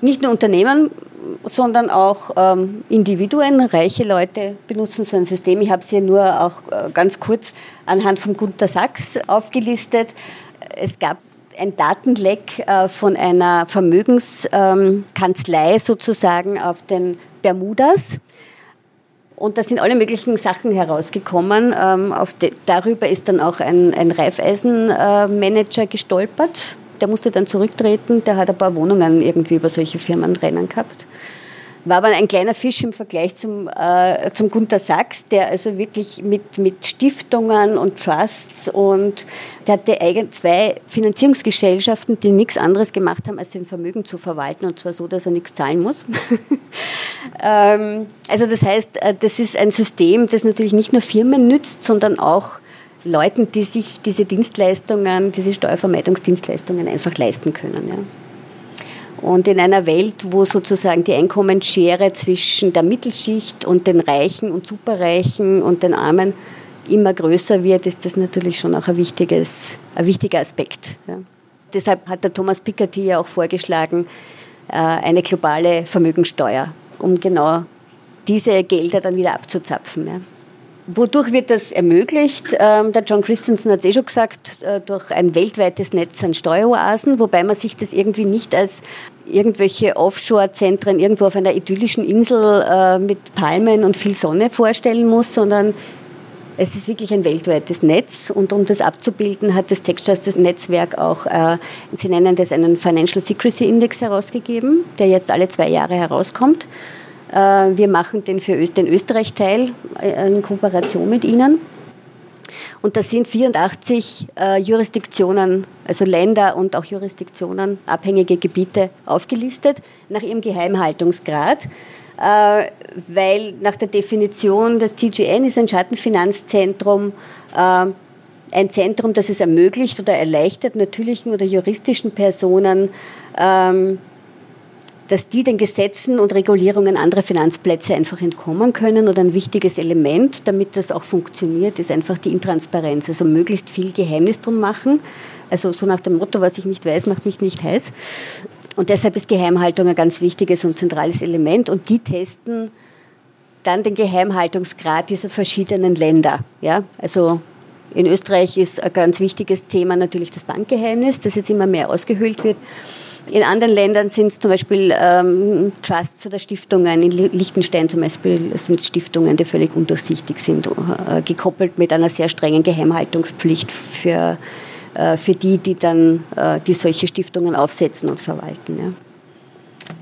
[SPEAKER 3] Nicht nur Unternehmen sondern auch ähm, Individuen, reiche Leute benutzen so ein System. Ich habe es hier nur auch äh, ganz kurz anhand von Gunter Sachs aufgelistet. Es gab ein Datenleck äh, von einer Vermögenskanzlei ähm, sozusagen auf den Bermudas. Und da sind alle möglichen Sachen herausgekommen. Ähm, de, darüber ist dann auch ein, ein Reifeisenmanager äh, gestolpert der musste dann zurücktreten, der hat ein paar Wohnungen irgendwie über solche Firmen rennen gehabt. War aber ein kleiner Fisch im Vergleich zum, äh, zum Gunter Sachs, der also wirklich mit, mit Stiftungen und Trusts und der hatte eigen, zwei Finanzierungsgesellschaften, die nichts anderes gemacht haben, als sein Vermögen zu verwalten und zwar so, dass er nichts zahlen muss. [laughs] ähm, also das heißt, äh, das ist ein System, das natürlich nicht nur Firmen nützt, sondern auch Leuten, die sich diese Dienstleistungen, diese Steuervermeidungsdienstleistungen einfach leisten können. Ja. Und in einer Welt, wo sozusagen die Einkommensschere zwischen der Mittelschicht und den Reichen und Superreichen und den Armen immer größer wird, ist das natürlich schon auch ein, wichtiges, ein wichtiger Aspekt. Ja. Deshalb hat der Thomas Piketty ja auch vorgeschlagen, äh, eine globale Vermögensteuer, um genau diese Gelder dann wieder abzuzapfen. Ja. Wodurch wird das ermöglicht? Ähm, der John Christensen hat es eh schon gesagt, äh, durch ein weltweites Netz an Steueroasen, wobei man sich das irgendwie nicht als irgendwelche Offshore-Zentren irgendwo auf einer idyllischen Insel äh, mit Palmen und viel Sonne vorstellen muss, sondern es ist wirklich ein weltweites Netz und um das abzubilden, hat das Techstars Netzwerk auch, äh, sie nennen das einen Financial Secrecy Index herausgegeben, der jetzt alle zwei Jahre herauskommt. Äh, wir machen den für den Österreich-Teil äh, in Kooperation mit Ihnen. Und da sind 84 äh, Jurisdiktionen, also Länder und auch Jurisdiktionen, abhängige Gebiete aufgelistet nach ihrem Geheimhaltungsgrad. Weil nach der Definition das TGN ist ein Schattenfinanzzentrum, ein Zentrum, das es ermöglicht oder erleichtert natürlichen oder juristischen Personen, ähm, dass die den Gesetzen und Regulierungen anderer Finanzplätze einfach entkommen können. Und ein wichtiges Element, damit das auch funktioniert, ist einfach die Intransparenz. Also möglichst viel Geheimnis drum machen. Also so nach dem Motto, was ich nicht weiß, macht mich nicht heiß. Und deshalb ist Geheimhaltung ein ganz wichtiges und zentrales Element. Und die testen dann den Geheimhaltungsgrad dieser verschiedenen Länder. Ja, also in Österreich ist ein ganz wichtiges Thema natürlich das Bankgeheimnis, das jetzt immer mehr ausgehöhlt wird. In anderen Ländern sind es zum Beispiel ähm, Trusts oder Stiftungen. In Liechtenstein zum Beispiel sind es Stiftungen, die völlig undurchsichtig sind, äh, gekoppelt mit einer sehr strengen Geheimhaltungspflicht für äh, für die, die dann äh, die solche Stiftungen aufsetzen und verwalten.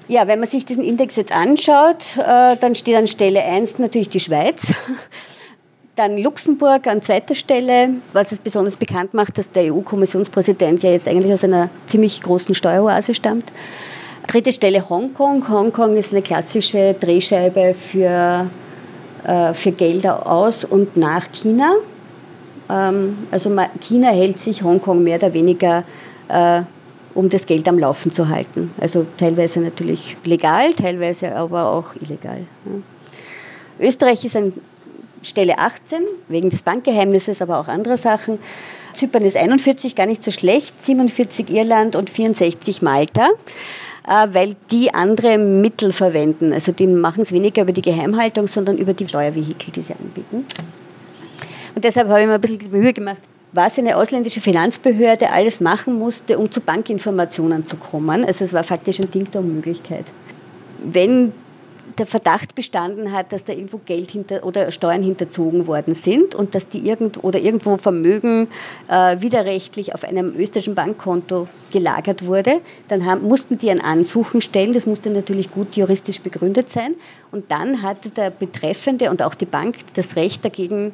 [SPEAKER 3] Ja. ja wenn man sich diesen Index jetzt anschaut, äh, dann steht an Stelle 1 natürlich die Schweiz. Dann Luxemburg an zweiter Stelle, was es besonders bekannt macht, dass der EU-Kommissionspräsident ja jetzt eigentlich aus einer ziemlich großen Steueroase stammt. Dritte Stelle Hongkong. Hongkong ist eine klassische Drehscheibe für, für Gelder aus und nach China. Ähm, also China hält sich Hongkong mehr oder weniger, äh, um das Geld am Laufen zu halten. Also teilweise natürlich legal, teilweise aber auch illegal. Österreich ist an Stelle 18, wegen des Bankgeheimnisses, aber auch anderer Sachen. Zypern ist 41, gar nicht so schlecht, 47 Irland und 64 Malta äh, weil die andere Mittel verwenden. Also die machen es weniger über die Geheimhaltung, sondern über die Steuervehikel, die sie anbieten. Und deshalb habe ich mir ein bisschen Mühe gemacht, was eine ausländische Finanzbehörde alles machen musste, um zu Bankinformationen zu kommen. Also es war faktisch eine Ding-Dong-Möglichkeit. Wenn der Verdacht bestanden hat, dass da irgendwo Geld hinter oder Steuern hinterzogen worden sind und dass die irgend oder irgendwo Vermögen äh, widerrechtlich auf einem österreichischen Bankkonto gelagert wurde, dann haben, mussten die ein Ansuchen stellen. Das musste natürlich gut juristisch begründet sein. Und dann hatte der Betreffende und auch die Bank das Recht dagegen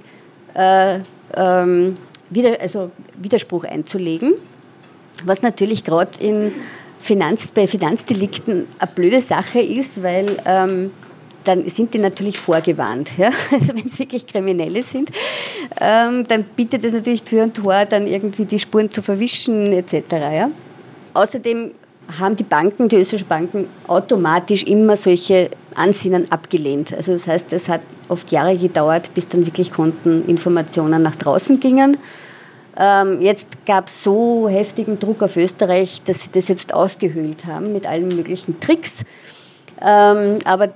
[SPEAKER 3] äh, ähm, wieder, also Widerspruch einzulegen, was natürlich gerade in Finanz, bei Finanzdelikten eine blöde Sache ist, weil ähm, dann sind die natürlich vorgewarnt. Ja? [laughs] Also wenn es wirklich Kriminelle sind, ähm, dann bietet es natürlich Tür und Tor, dann irgendwie die Spuren zu verwischen etc. Ja? Außerdem haben die Banken, die österreichischen Banken, automatisch immer solche Ansinnen abgelehnt. Also das heißt, es hat oft Jahre gedauert, bis dann wirklich Konteninformationen nach draußen gingen. Ähm, jetzt gab es so heftigen Druck auf Österreich, dass sie das jetzt ausgehöhlt haben mit allen möglichen Tricks. Ähm, aber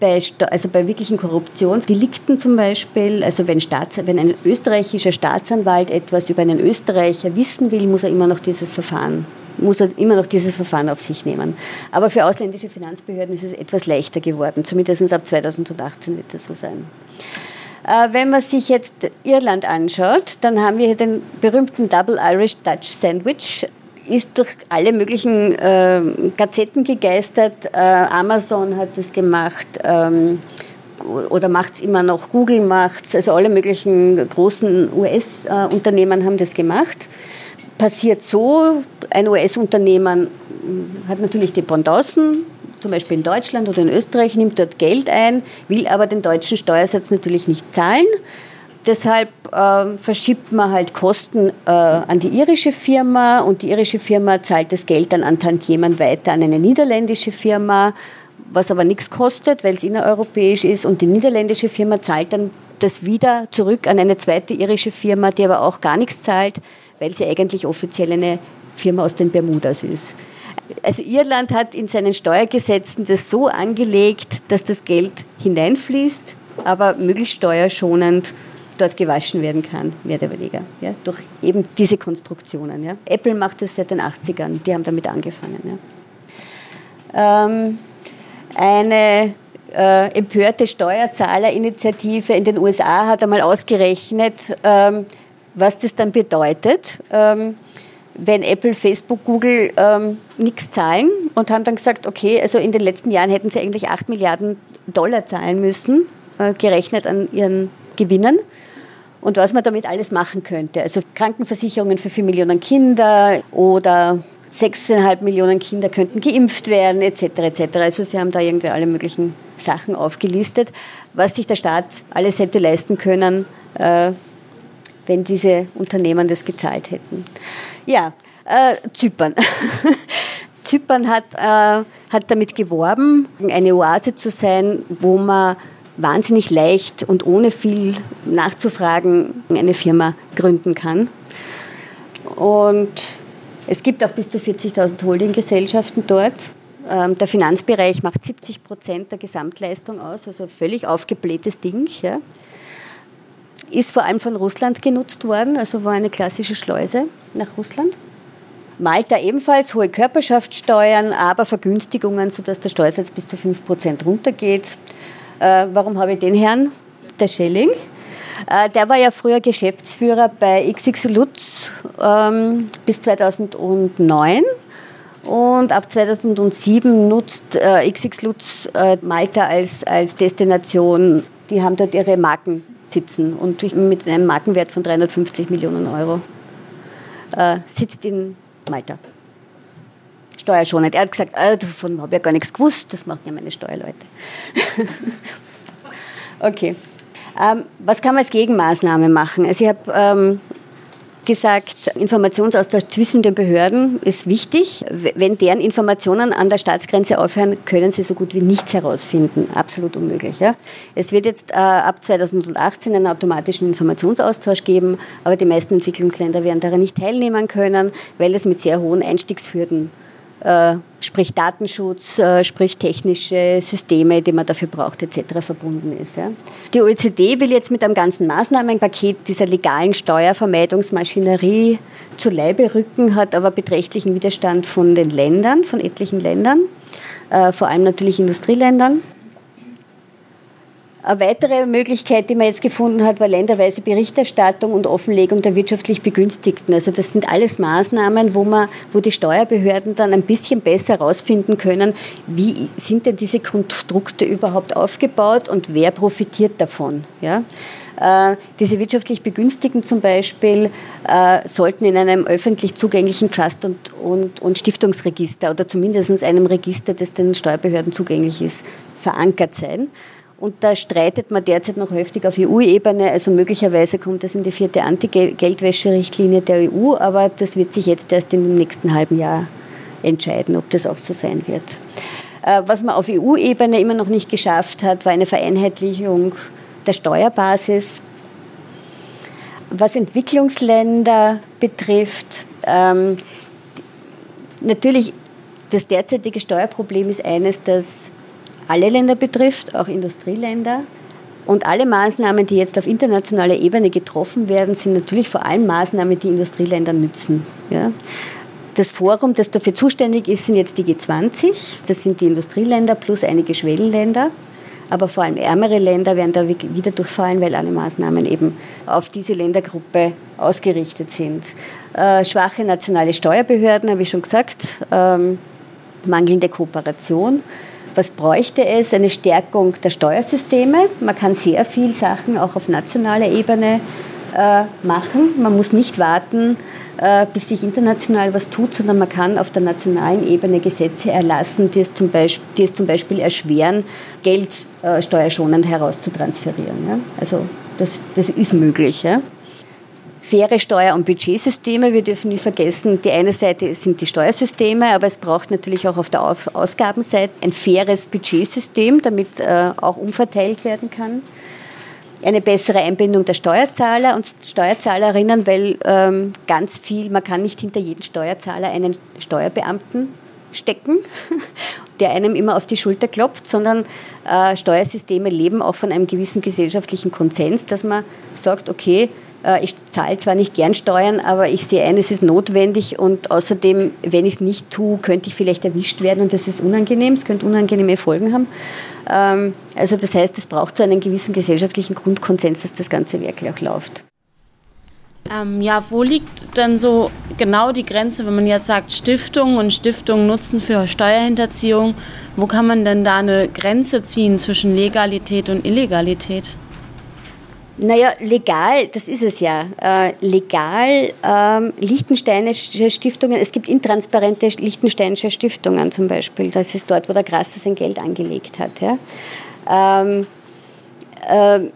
[SPEAKER 3] bei, also bei wirklichen Korruptionsdelikten zum Beispiel, also wenn, Staats, wenn ein österreichischer Staatsanwalt etwas über einen Österreicher wissen will, muss er immer noch dieses Verfahren muss er immer noch dieses Verfahren auf sich nehmen. Aber für ausländische Finanzbehörden ist es etwas leichter geworden. Zumindest ab 2018 wird das so sein. Äh, wenn man sich jetzt Irland anschaut, dann haben wir hier den berühmten Double Irish Dutch Sandwich. Ist durch alle möglichen äh, Gazetten gegeistert. Äh, Amazon hat das gemacht. Ähm, oder macht es immer noch, Google macht es, also alle möglichen großen US-Unternehmen haben das gemacht passiert so, ein US-Unternehmen hat natürlich Dependancen, zum Beispiel in Deutschland oder in Österreich, nimmt dort Geld ein, will aber den deutschen Steuersatz natürlich nicht zahlen. Deshalb äh, verschiebt man halt Kosten äh, an die irische Firma und die irische Firma zahlt das Geld dann an Tantiemen weiter an eine niederländische Firma, was aber nichts kostet, weil es innereuropäisch ist und die niederländische Firma zahlt dann das wieder zurück an eine zweite irische Firma, die aber auch gar nichts zahlt weil sie eigentlich offiziell eine Firma aus den Bermudas ist. Also Irland hat in seinen Steuergesetzen das so angelegt, dass das Geld hineinfließt, aber möglichst steuerschonend dort gewaschen werden kann, mehr oder weniger, ja, durch eben diese Konstruktionen. Ja. Apple macht das seit den 80ern, die haben damit angefangen. Ja. Ähm, eine äh, empörte Steuerzahlerinitiative in den USA hat einmal ausgerechnet, ähm, was das dann bedeutet, ähm, wenn Apple, Facebook, Google ähm, nichts zahlen und haben dann gesagt, okay, also in den letzten Jahren hätten sie eigentlich 8 Milliarden Dollar zahlen müssen, äh, gerechnet an ihren Gewinnen und was man damit alles machen könnte. Also Krankenversicherungen für 4 Millionen Kinder oder 6,5 Millionen Kinder könnten geimpft werden, etc. etc. Also sie haben da irgendwie alle möglichen Sachen aufgelistet, was sich der Staat alles hätte leisten können, äh, wenn diese Unternehmen das gezahlt hätten. Ja, äh, Zypern. [laughs] Zypern hat, äh, hat damit geworben, eine Oase zu sein, wo man wahnsinnig leicht und ohne viel nachzufragen eine Firma gründen kann. Und es gibt auch bis zu 40.000 Holdinggesellschaften dort. Ähm, der Finanzbereich macht 70 Prozent der Gesamtleistung aus, also völlig aufgeblähtes Ding. Ja. Ist vor allem von Russland genutzt worden, also war eine klassische Schleuse nach Russland. Malta ebenfalls hohe Körperschaftssteuern, aber Vergünstigungen, sodass der Steuersatz bis zu 5 Prozent runtergeht. Äh, warum habe ich den Herrn? Der Schelling. Äh, der war ja früher Geschäftsführer bei XX Lutz ähm, bis 2009. Und ab 2007 nutzt äh, XX Lutz äh, Malta als, als Destination. Die haben dort ihre Marken sitzen und mit einem Markenwert von 350 Millionen Euro äh, sitzt in Malta. Steuerschonend. Er hat gesagt, äh, davon habe ich ja gar nichts gewusst, das machen ja meine Steuerleute. [laughs] okay. Ähm, was kann man als Gegenmaßnahme machen? Also ich habe ähm, gesagt, Informationsaustausch zwischen den Behörden ist wichtig. Wenn deren Informationen an der Staatsgrenze aufhören, können sie so gut wie nichts herausfinden. Absolut unmöglich. Ja? Es wird jetzt äh, ab 2018 einen automatischen Informationsaustausch geben, aber die meisten Entwicklungsländer werden daran nicht teilnehmen können, weil es mit sehr hohen Einstiegshürden sprich Datenschutz, äh, sprich technische Systeme, die man dafür braucht, etc. verbunden ist. Ja. Die OECD will jetzt mit einem ganzen Maßnahmenpaket dieser legalen Steuervermeidungsmaschinerie zu Leibe rücken, hat aber beträchtlichen Widerstand von den Ländern, von etlichen Ländern, äh, vor allem natürlich Industrieländern. Eine weitere Möglichkeit, die man jetzt gefunden hat, war länderweise Berichterstattung und Offenlegung der wirtschaftlich Begünstigten. Also das sind alles Maßnahmen, wo, man, wo die Steuerbehörden dann ein bisschen besser herausfinden können, wie sind denn diese Konstrukte überhaupt aufgebaut und wer profitiert davon. Ja? Äh, diese wirtschaftlich Begünstigten zum Beispiel äh, sollten in einem öffentlich zugänglichen Trust- und, und, und Stiftungsregister oder zumindest einem Register, das den Steuerbehörden zugänglich ist, verankert sein. Und da streitet man derzeit noch heftig auf EU-Ebene. Also möglicherweise kommt das in die vierte Anti-Geldwäsche-Richtlinie der EU, aber das wird sich jetzt erst in dem nächsten halben Jahr entscheiden, ob das auch so sein wird. Äh, was man auf EU-Ebene immer noch nicht geschafft hat, war eine Vereinheitlichung der Steuerbasis. Was Entwicklungsländer betrifft, ähm, natürlich das derzeitige Steuerproblem ist eines, dass alle Länder betrifft, auch Industrieländer. Und alle Maßnahmen, die jetzt auf internationaler Ebene getroffen werden, sind natürlich vor allem Maßnahmen, die Industrieländern nützen. Ja. Das Forum, das dafür zuständig ist, sind jetzt die G20. Das sind die Industrieländer plus einige Schwellenländer. Aber vor allem ärmere Länder werden da wieder durchfallen, weil alle Maßnahmen eben auf diese Ländergruppe ausgerichtet sind. Äh, schwache nationale Steuerbehörden, habe ich schon gesagt, ähm, mangelnde Kooperation. Was bräuchte es? Eine Stärkung der Steuersysteme. Man kann sehr viel Sachen auch auf nationaler Ebene äh, machen. Man muss nicht warten, äh, bis sich international was tut, sondern man kann auf der nationalen Ebene Gesetze erlassen, die es zum Beispiel, die es zum Beispiel erschweren, Geld äh, steuerschonend herauszutransferieren. Also das, das ist möglich. Ja? Faire Steuer- und Budgetsysteme. Wir dürfen nicht vergessen, die eine Seite sind die Steuersysteme, aber es braucht natürlich auch auf der Ausgabenseite ein faires Budgetsystem, damit äh, auch umverteilt werden kann. Eine bessere Einbindung der Steuerzahler und Steuerzahlerinnen, weil ähm, ganz viel, man kann nicht hinter jeden Steuerzahler einen Steuerbeamten stecken, [laughs] der einem immer auf die Schulter klopft, sondern äh, Steuersysteme leben auch von einem gewissen gesellschaftlichen Konsens, dass man sagt, okay, ich zahle zwar nicht gern Steuern, aber ich sehe ein, es ist notwendig und außerdem, wenn ich es nicht tue, könnte ich vielleicht erwischt werden und das ist unangenehm, es könnte unangenehme Folgen haben. Ähm, also das heißt, es braucht so einen gewissen gesellschaftlichen Grundkonsens, dass das Ganze wirklich auch läuft.
[SPEAKER 7] Ähm, ja, wo liegt denn so genau die Grenze, wenn man jetzt sagt, Stiftungen und Stiftungen nutzen für Steuerhinterziehung? Wo kann man denn da eine Grenze ziehen zwischen Legalität und Illegalität?
[SPEAKER 3] Naja, legal, das ist es ja. Äh, legal ähm, Liechtensteinische Stiftungen, es gibt intransparente Liechtensteinische Stiftungen zum Beispiel. Das ist dort, wo der Grasser sein Geld angelegt hat. Ja. Ähm, äh,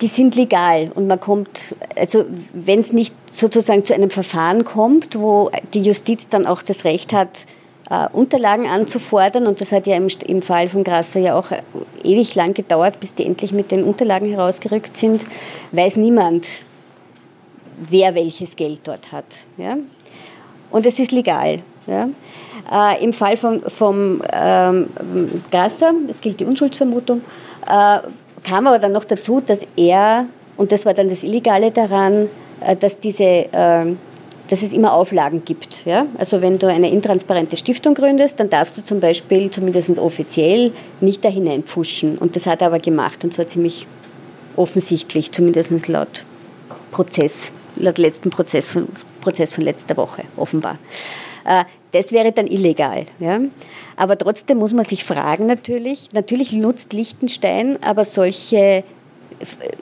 [SPEAKER 3] die sind legal und man kommt, also wenn es nicht sozusagen zu einem Verfahren kommt, wo die Justiz dann auch das Recht hat, äh, Unterlagen anzufordern. Und das hat ja im, im Fall von Grasser ja auch ewig lang gedauert, bis die endlich mit den Unterlagen herausgerückt sind. Weiß niemand, wer welches Geld dort hat. Ja? Und es ist legal. Ja? Äh, Im Fall von, vom ähm, Grasser, es gilt die Unschuldsvermutung, äh, kam aber dann noch dazu, dass er, und das war dann das Illegale daran, äh, dass diese äh, dass es immer Auflagen gibt. Ja? Also wenn du eine intransparente Stiftung gründest, dann darfst du zum Beispiel, zumindest offiziell, nicht da hineinpfuschen. Und das hat er aber gemacht und zwar ziemlich offensichtlich, zumindest laut Prozess, laut letzten Prozess von, Prozess von letzter Woche, offenbar. Äh, das wäre dann illegal. Ja? Aber trotzdem muss man sich fragen natürlich, natürlich nutzt Liechtenstein aber solche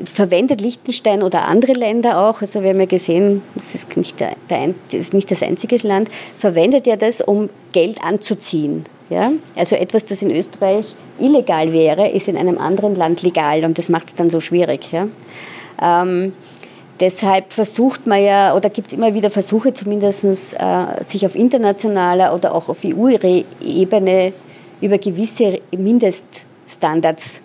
[SPEAKER 3] verwendet Liechtenstein oder andere Länder auch, also wir haben ja gesehen, das ist nicht, der, der, das, ist nicht das einzige Land, verwendet ja das, um Geld anzuziehen. Ja? Also etwas, das in Österreich illegal wäre, ist in einem anderen Land legal und das macht es dann so schwierig. Ja? Ähm, deshalb versucht man ja, oder gibt es immer wieder Versuche zumindest, äh, sich auf internationaler oder auch auf EU-Ebene über gewisse Mindeststandards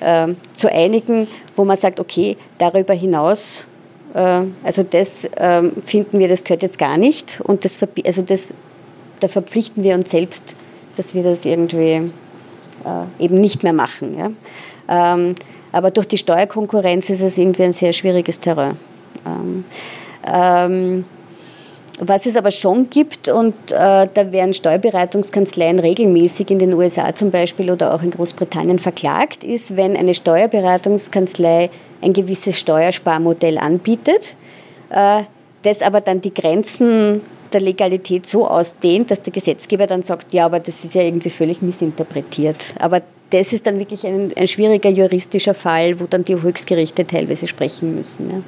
[SPEAKER 3] äh, zu einigen, wo man sagt, okay, darüber hinaus, äh, also das äh, finden wir, das gehört jetzt gar nicht und das, also das, da verpflichten wir uns selbst, dass wir das irgendwie äh, eben nicht mehr machen. Ja? Ähm, aber durch die Steuerkonkurrenz ist es irgendwie ein sehr schwieriges Terrain. Ähm, ähm, was es aber schon gibt, und äh, da werden Steuerberatungskanzleien regelmäßig in den USA zum Beispiel oder auch in Großbritannien verklagt, ist, wenn eine Steuerberatungskanzlei ein gewisses Steuersparmodell anbietet, äh, das aber dann die Grenzen der Legalität so ausdehnt, dass der Gesetzgeber dann sagt, ja, aber das ist ja irgendwie völlig missinterpretiert. Aber das ist dann wirklich ein, ein schwieriger juristischer Fall, wo dann die Höchstgerichte teilweise sprechen müssen. Ja.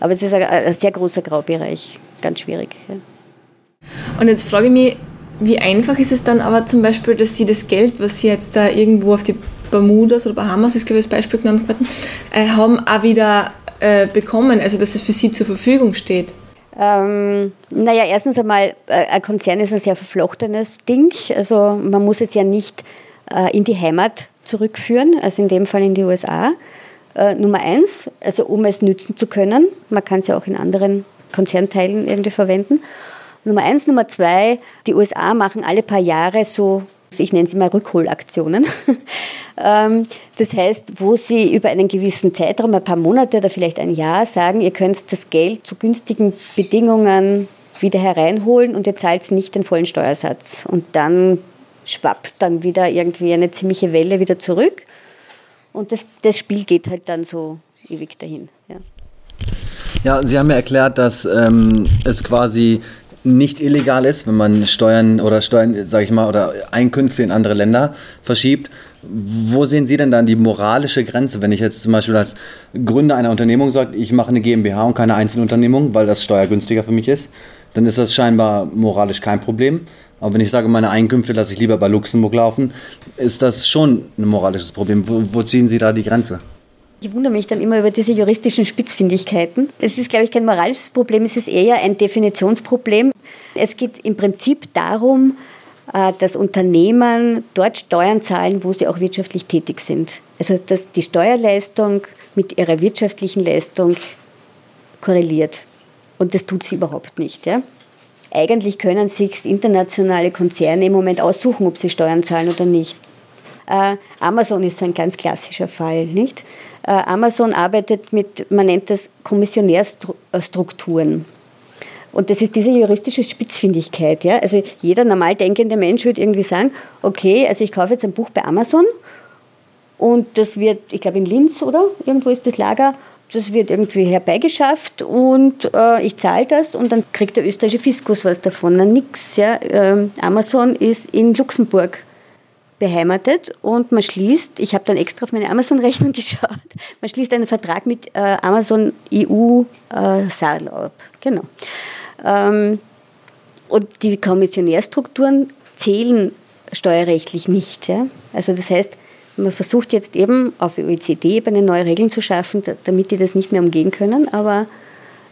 [SPEAKER 3] Aber es ist ein, ein sehr großer Graubereich ganz schwierig. Ja.
[SPEAKER 8] Und jetzt frage ich mich, wie einfach ist es dann aber zum Beispiel, dass Sie das Geld, was Sie jetzt da irgendwo auf die Bermudas oder Bahamas, ist glaube ich das Beispiel genannt worden, äh, haben, auch wieder äh, bekommen, also dass es für Sie zur Verfügung steht?
[SPEAKER 3] Ähm, naja, erstens einmal, äh, ein Konzern ist ein sehr verflochtenes Ding. Also man muss es ja nicht äh, in die Heimat zurückführen, also in dem Fall in die USA. Äh, Nummer eins, also um es nützen zu können. Man kann es ja auch in anderen Konzernteilen irgendwie verwenden. Nummer eins. Nummer zwei, die USA machen alle paar Jahre so, ich nenne sie mal Rückholaktionen. [laughs] Ähm, das heißt, wo sie über einen gewissen Zeitraum, ein paar Monate oder vielleicht ein Jahr sagen, ihr könnt das Geld zu günstigen Bedingungen wieder hereinholen und ihr zahlt nicht den vollen Steuersatz. Und dann schwappt dann wieder irgendwie eine ziemliche Welle wieder zurück. Und das, das Spiel geht halt dann so ewig dahin. Ja.
[SPEAKER 9] Ja, Sie haben ja erklärt, dass ähm, es quasi nicht illegal ist, wenn man Steuern oder Steuern, sage ich mal, oder Einkünfte in andere Länder verschiebt. Wo sehen Sie denn dann die moralische Grenze, wenn ich jetzt zum Beispiel als Gründer einer Unternehmung sage, ich mache eine GmbH und keine Einzelunternehmung, weil das steuergünstiger für mich ist, dann ist das scheinbar moralisch kein Problem. Aber wenn ich sage, meine Einkünfte lasse ich lieber bei Luxemburg laufen, ist das schon ein moralisches Problem. Wo, wo ziehen Sie da die Grenze?
[SPEAKER 3] Ich wundere mich dann immer über diese juristischen Spitzfindigkeiten. Es ist, glaube ich, kein moralisches Problem, es ist eher ein Definitionsproblem. Es geht im Prinzip darum, äh, dass Unternehmen dort Steuern zahlen, wo sie auch wirtschaftlich tätig sind. Also dass die Steuerleistung mit ihrer wirtschaftlichen Leistung korreliert. Und das tut sie überhaupt nicht. Ja? Eigentlich können sich internationale Konzerne im Moment aussuchen, ob sie Steuern zahlen oder nicht. Äh, Amazon ist so ein ganz klassischer Fall, nicht? Äh, Amazon arbeitet mit, man nennt das Kommissionärstrukturen. Und das ist diese juristische Spitzfindigkeit. Ja? Also jeder normal denkende Mensch würde irgendwie sagen, okay, also ich kaufe jetzt ein Buch bei Amazon und das wird, ich glaube in Linz, oder? Irgendwo ist das Lager. Das wird irgendwie herbeigeschafft und äh, ich zahle das und dann kriegt der österreichische Fiskus was davon. Na, nix. Ja? Ähm, Amazon ist in Luxemburg beheimatet und man schließt, ich habe dann extra auf meine Amazon-Rechnung [laughs] geschaut, man schließt einen Vertrag mit äh, Amazon EU äh, Saarl ab. Genau. Ähm, und die Kommissionärstrukturen zählen steuerrechtlich nicht. Ja? Also das heißt, man versucht jetzt eben auf OECD-Ebene neue Regeln zu schaffen, damit die das nicht mehr umgehen können. Aber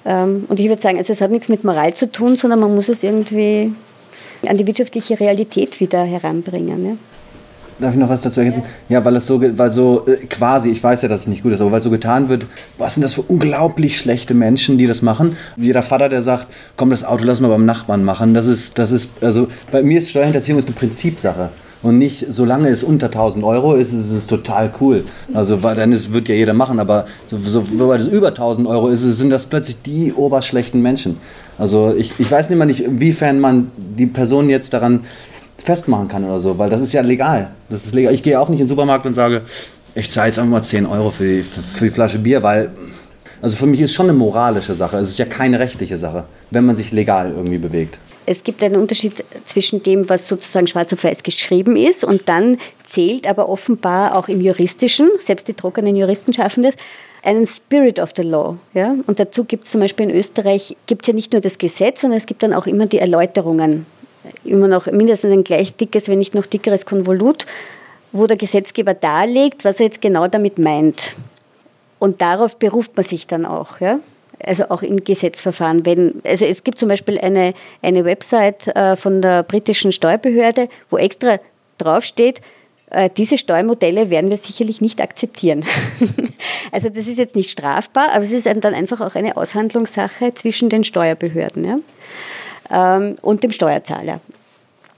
[SPEAKER 3] ähm, und ich würde sagen, also es hat nichts mit Moral zu tun, sondern man muss es irgendwie an die wirtschaftliche Realität wieder heranbringen. Ja?
[SPEAKER 9] Darf ich noch was dazu ergänzen? Ja, weil es so, weil so äh, quasi, ich weiß ja, dass es nicht gut ist, aber weil so getan wird, was sind das für unglaublich schlechte Menschen, die das machen? Wie der Vater, der sagt, komm, das Auto lassen wir beim Nachbarn machen. Das ist, das ist, also bei mir ist Steuerhinterziehung ist eine Prinzipsache. Und nicht, solange es unter 1000 Euro ist, ist es total cool. Also, weil dann ist, wird ja jeder machen, aber so, so, sobald es über 1000 Euro ist, sind das plötzlich die oberschlechten Menschen. Also, ich, ich weiß nicht mal nicht, inwiefern man die Person jetzt daran festmachen kann oder so, weil das ist ja legal. Das ist legal. Ich gehe auch nicht in den Supermarkt und sage, ich zahle jetzt einfach mal 10 Euro für die, für die Flasche Bier, weil, also für mich ist schon eine moralische Sache. Es ist ja keine rechtliche Sache, wenn man sich legal irgendwie bewegt.
[SPEAKER 3] Es gibt einen Unterschied zwischen dem, was sozusagen schwarz auf weiß geschrieben ist und dann zählt aber offenbar auch im Juristischen, selbst die trockenen Juristen schaffen das, einen Spirit of the Law. Ja? Und dazu gibt es zum Beispiel in Österreich, gibt es ja nicht nur das Gesetz, sondern es gibt dann auch immer die Erläuterungen immer noch mindestens ein gleich dickes, wenn nicht noch dickeres Konvolut, wo der Gesetzgeber darlegt, was er jetzt genau damit meint. Und darauf beruft man sich dann auch. Ja? Also auch in Gesetzverfahren. Wenn, also es gibt zum Beispiel eine, eine Website äh, von der britischen Steuerbehörde, wo extra draufsteht, äh, diese Steuermodelle werden wir sicherlich nicht akzeptieren. [laughs] also das ist jetzt nicht strafbar, aber es ist dann einfach auch eine Aushandlungssache zwischen den Steuerbehörden. Ja? Ähm, und dem Steuerzahler.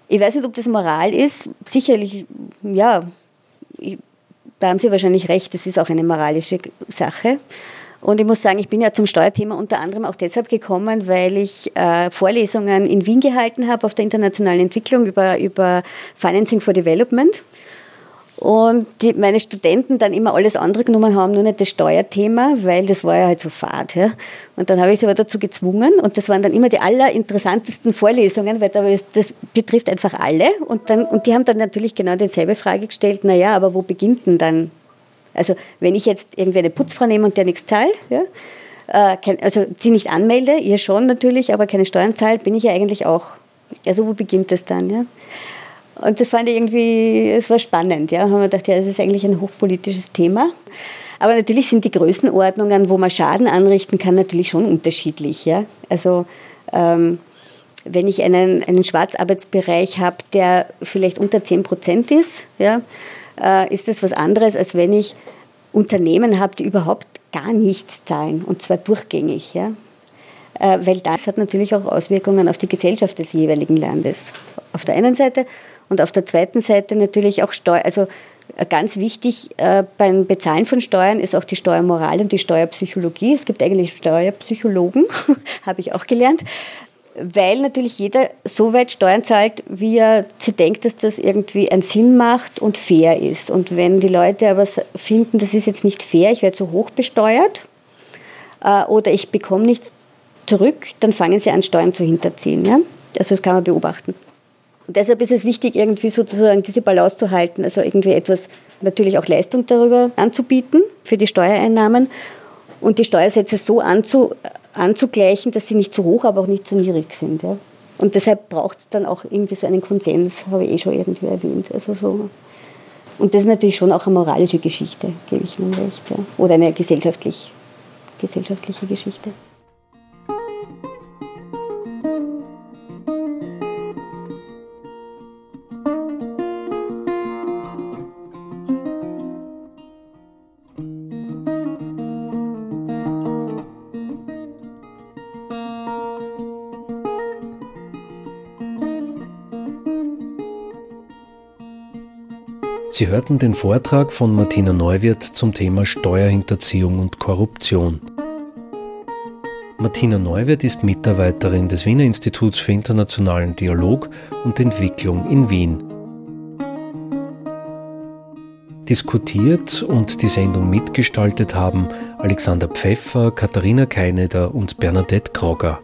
[SPEAKER 3] Ich weiß nicht, ob das Moral ist. Sicherlich, ja, ich, da haben Sie wahrscheinlich recht, das ist auch eine moralische Sache. Und ich muss sagen, ich bin ja zum Steuerthema unter anderem auch deshalb gekommen, weil ich äh, Vorlesungen in Wien gehalten habe auf der internationalen Entwicklung über, über Financing for Development und die, meine Studenten dann immer alles andere genommen haben, nur nicht das Steuerthema, weil das war ja halt so fad. Ja. Und dann habe ich sie aber dazu gezwungen und das waren dann immer die allerinteressantesten Vorlesungen, weil das betrifft einfach alle. Und, dann, und die haben dann natürlich genau dieselbe Frage gestellt, naja, aber wo beginnt denn dann? Also wenn ich jetzt irgendwie eine Putzfrau nehme und der nichts zahlt, ja, äh, also sie nicht anmelde, ihr schon natürlich, aber keine Steuern zahlt, bin ich ja eigentlich auch. Also wo beginnt das dann? Ja? Und das fand ich irgendwie, es war spannend. Ja. Haben wir gedacht, ja, das ist eigentlich ein hochpolitisches Thema. Aber natürlich sind die Größenordnungen, wo man Schaden anrichten kann, natürlich schon unterschiedlich. Ja. Also ähm, wenn ich einen, einen Schwarzarbeitsbereich habe, der vielleicht unter 10 Prozent ist, ja, äh, ist das was anderes, als wenn ich Unternehmen habe, die überhaupt gar nichts zahlen und zwar durchgängig. Ja. Äh, weil das hat natürlich auch Auswirkungen auf die Gesellschaft des jeweiligen Landes. Auf der einen Seite und auf der zweiten Seite natürlich auch Steuer, also äh, ganz wichtig äh, beim Bezahlen von Steuern ist auch die Steuermoral und die Steuerpsychologie. Es gibt eigentlich Steuerpsychologen, [laughs] habe ich auch gelernt, weil natürlich jeder so weit Steuern zahlt, wie er sie denkt, dass das irgendwie einen Sinn macht und fair ist. Und wenn die Leute aber finden, das ist jetzt nicht fair, ich werde zu hoch besteuert äh, oder ich bekomme nichts zurück, dann fangen sie an, Steuern zu hinterziehen. Ja? Also das kann man beobachten. Und deshalb ist es wichtig, irgendwie sozusagen diese Balance zu halten, also irgendwie etwas, natürlich auch Leistung darüber anzubieten für die Steuereinnahmen und die Steuersätze so anzu, anzugleichen, dass sie nicht zu hoch, aber auch nicht zu niedrig sind. Ja. Und deshalb braucht es dann auch irgendwie so einen Konsens, habe ich eh schon irgendwie erwähnt. Also so. Und das ist natürlich schon auch eine moralische Geschichte, gebe ich Ihnen recht. Ja. Oder eine gesellschaftlich, gesellschaftliche Geschichte.
[SPEAKER 2] Sie hörten den Vortrag von Martina Neuwirth zum Thema Steuerhinterziehung und Korruption. Martina Neuwirth ist Mitarbeiterin des Wiener Instituts für internationalen Dialog und Entwicklung in Wien. Diskutiert und die Sendung mitgestaltet haben Alexander Pfeffer, Katharina Keineder und Bernadette Krogger.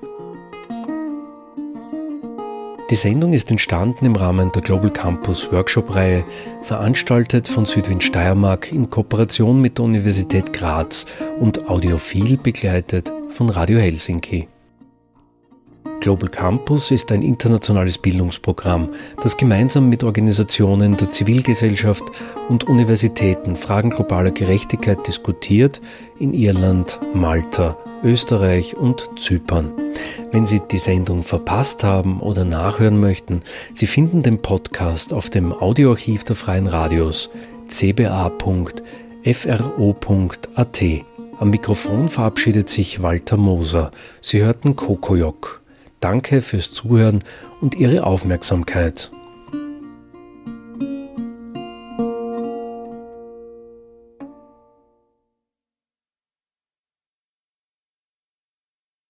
[SPEAKER 2] Die Sendung ist entstanden im Rahmen der Global Campus Workshop-Reihe, veranstaltet von Südwind Steiermark in Kooperation mit der Universität Graz und audiophil begleitet von Radio Helsinki. Global Campus ist ein internationales Bildungsprogramm, das gemeinsam mit Organisationen der Zivilgesellschaft und Universitäten Fragen globaler Gerechtigkeit diskutiert in Irland, Malta, Österreich und Zypern. Wenn Sie die Sendung verpasst haben oder nachhören möchten, Sie finden den Podcast auf dem Audioarchiv der Freien Radios cba.fro.at. Am Mikrofon verabschiedet sich Walter Moser. Sie hörten Kokojok. Danke fürs Zuhören und Ihre Aufmerksamkeit.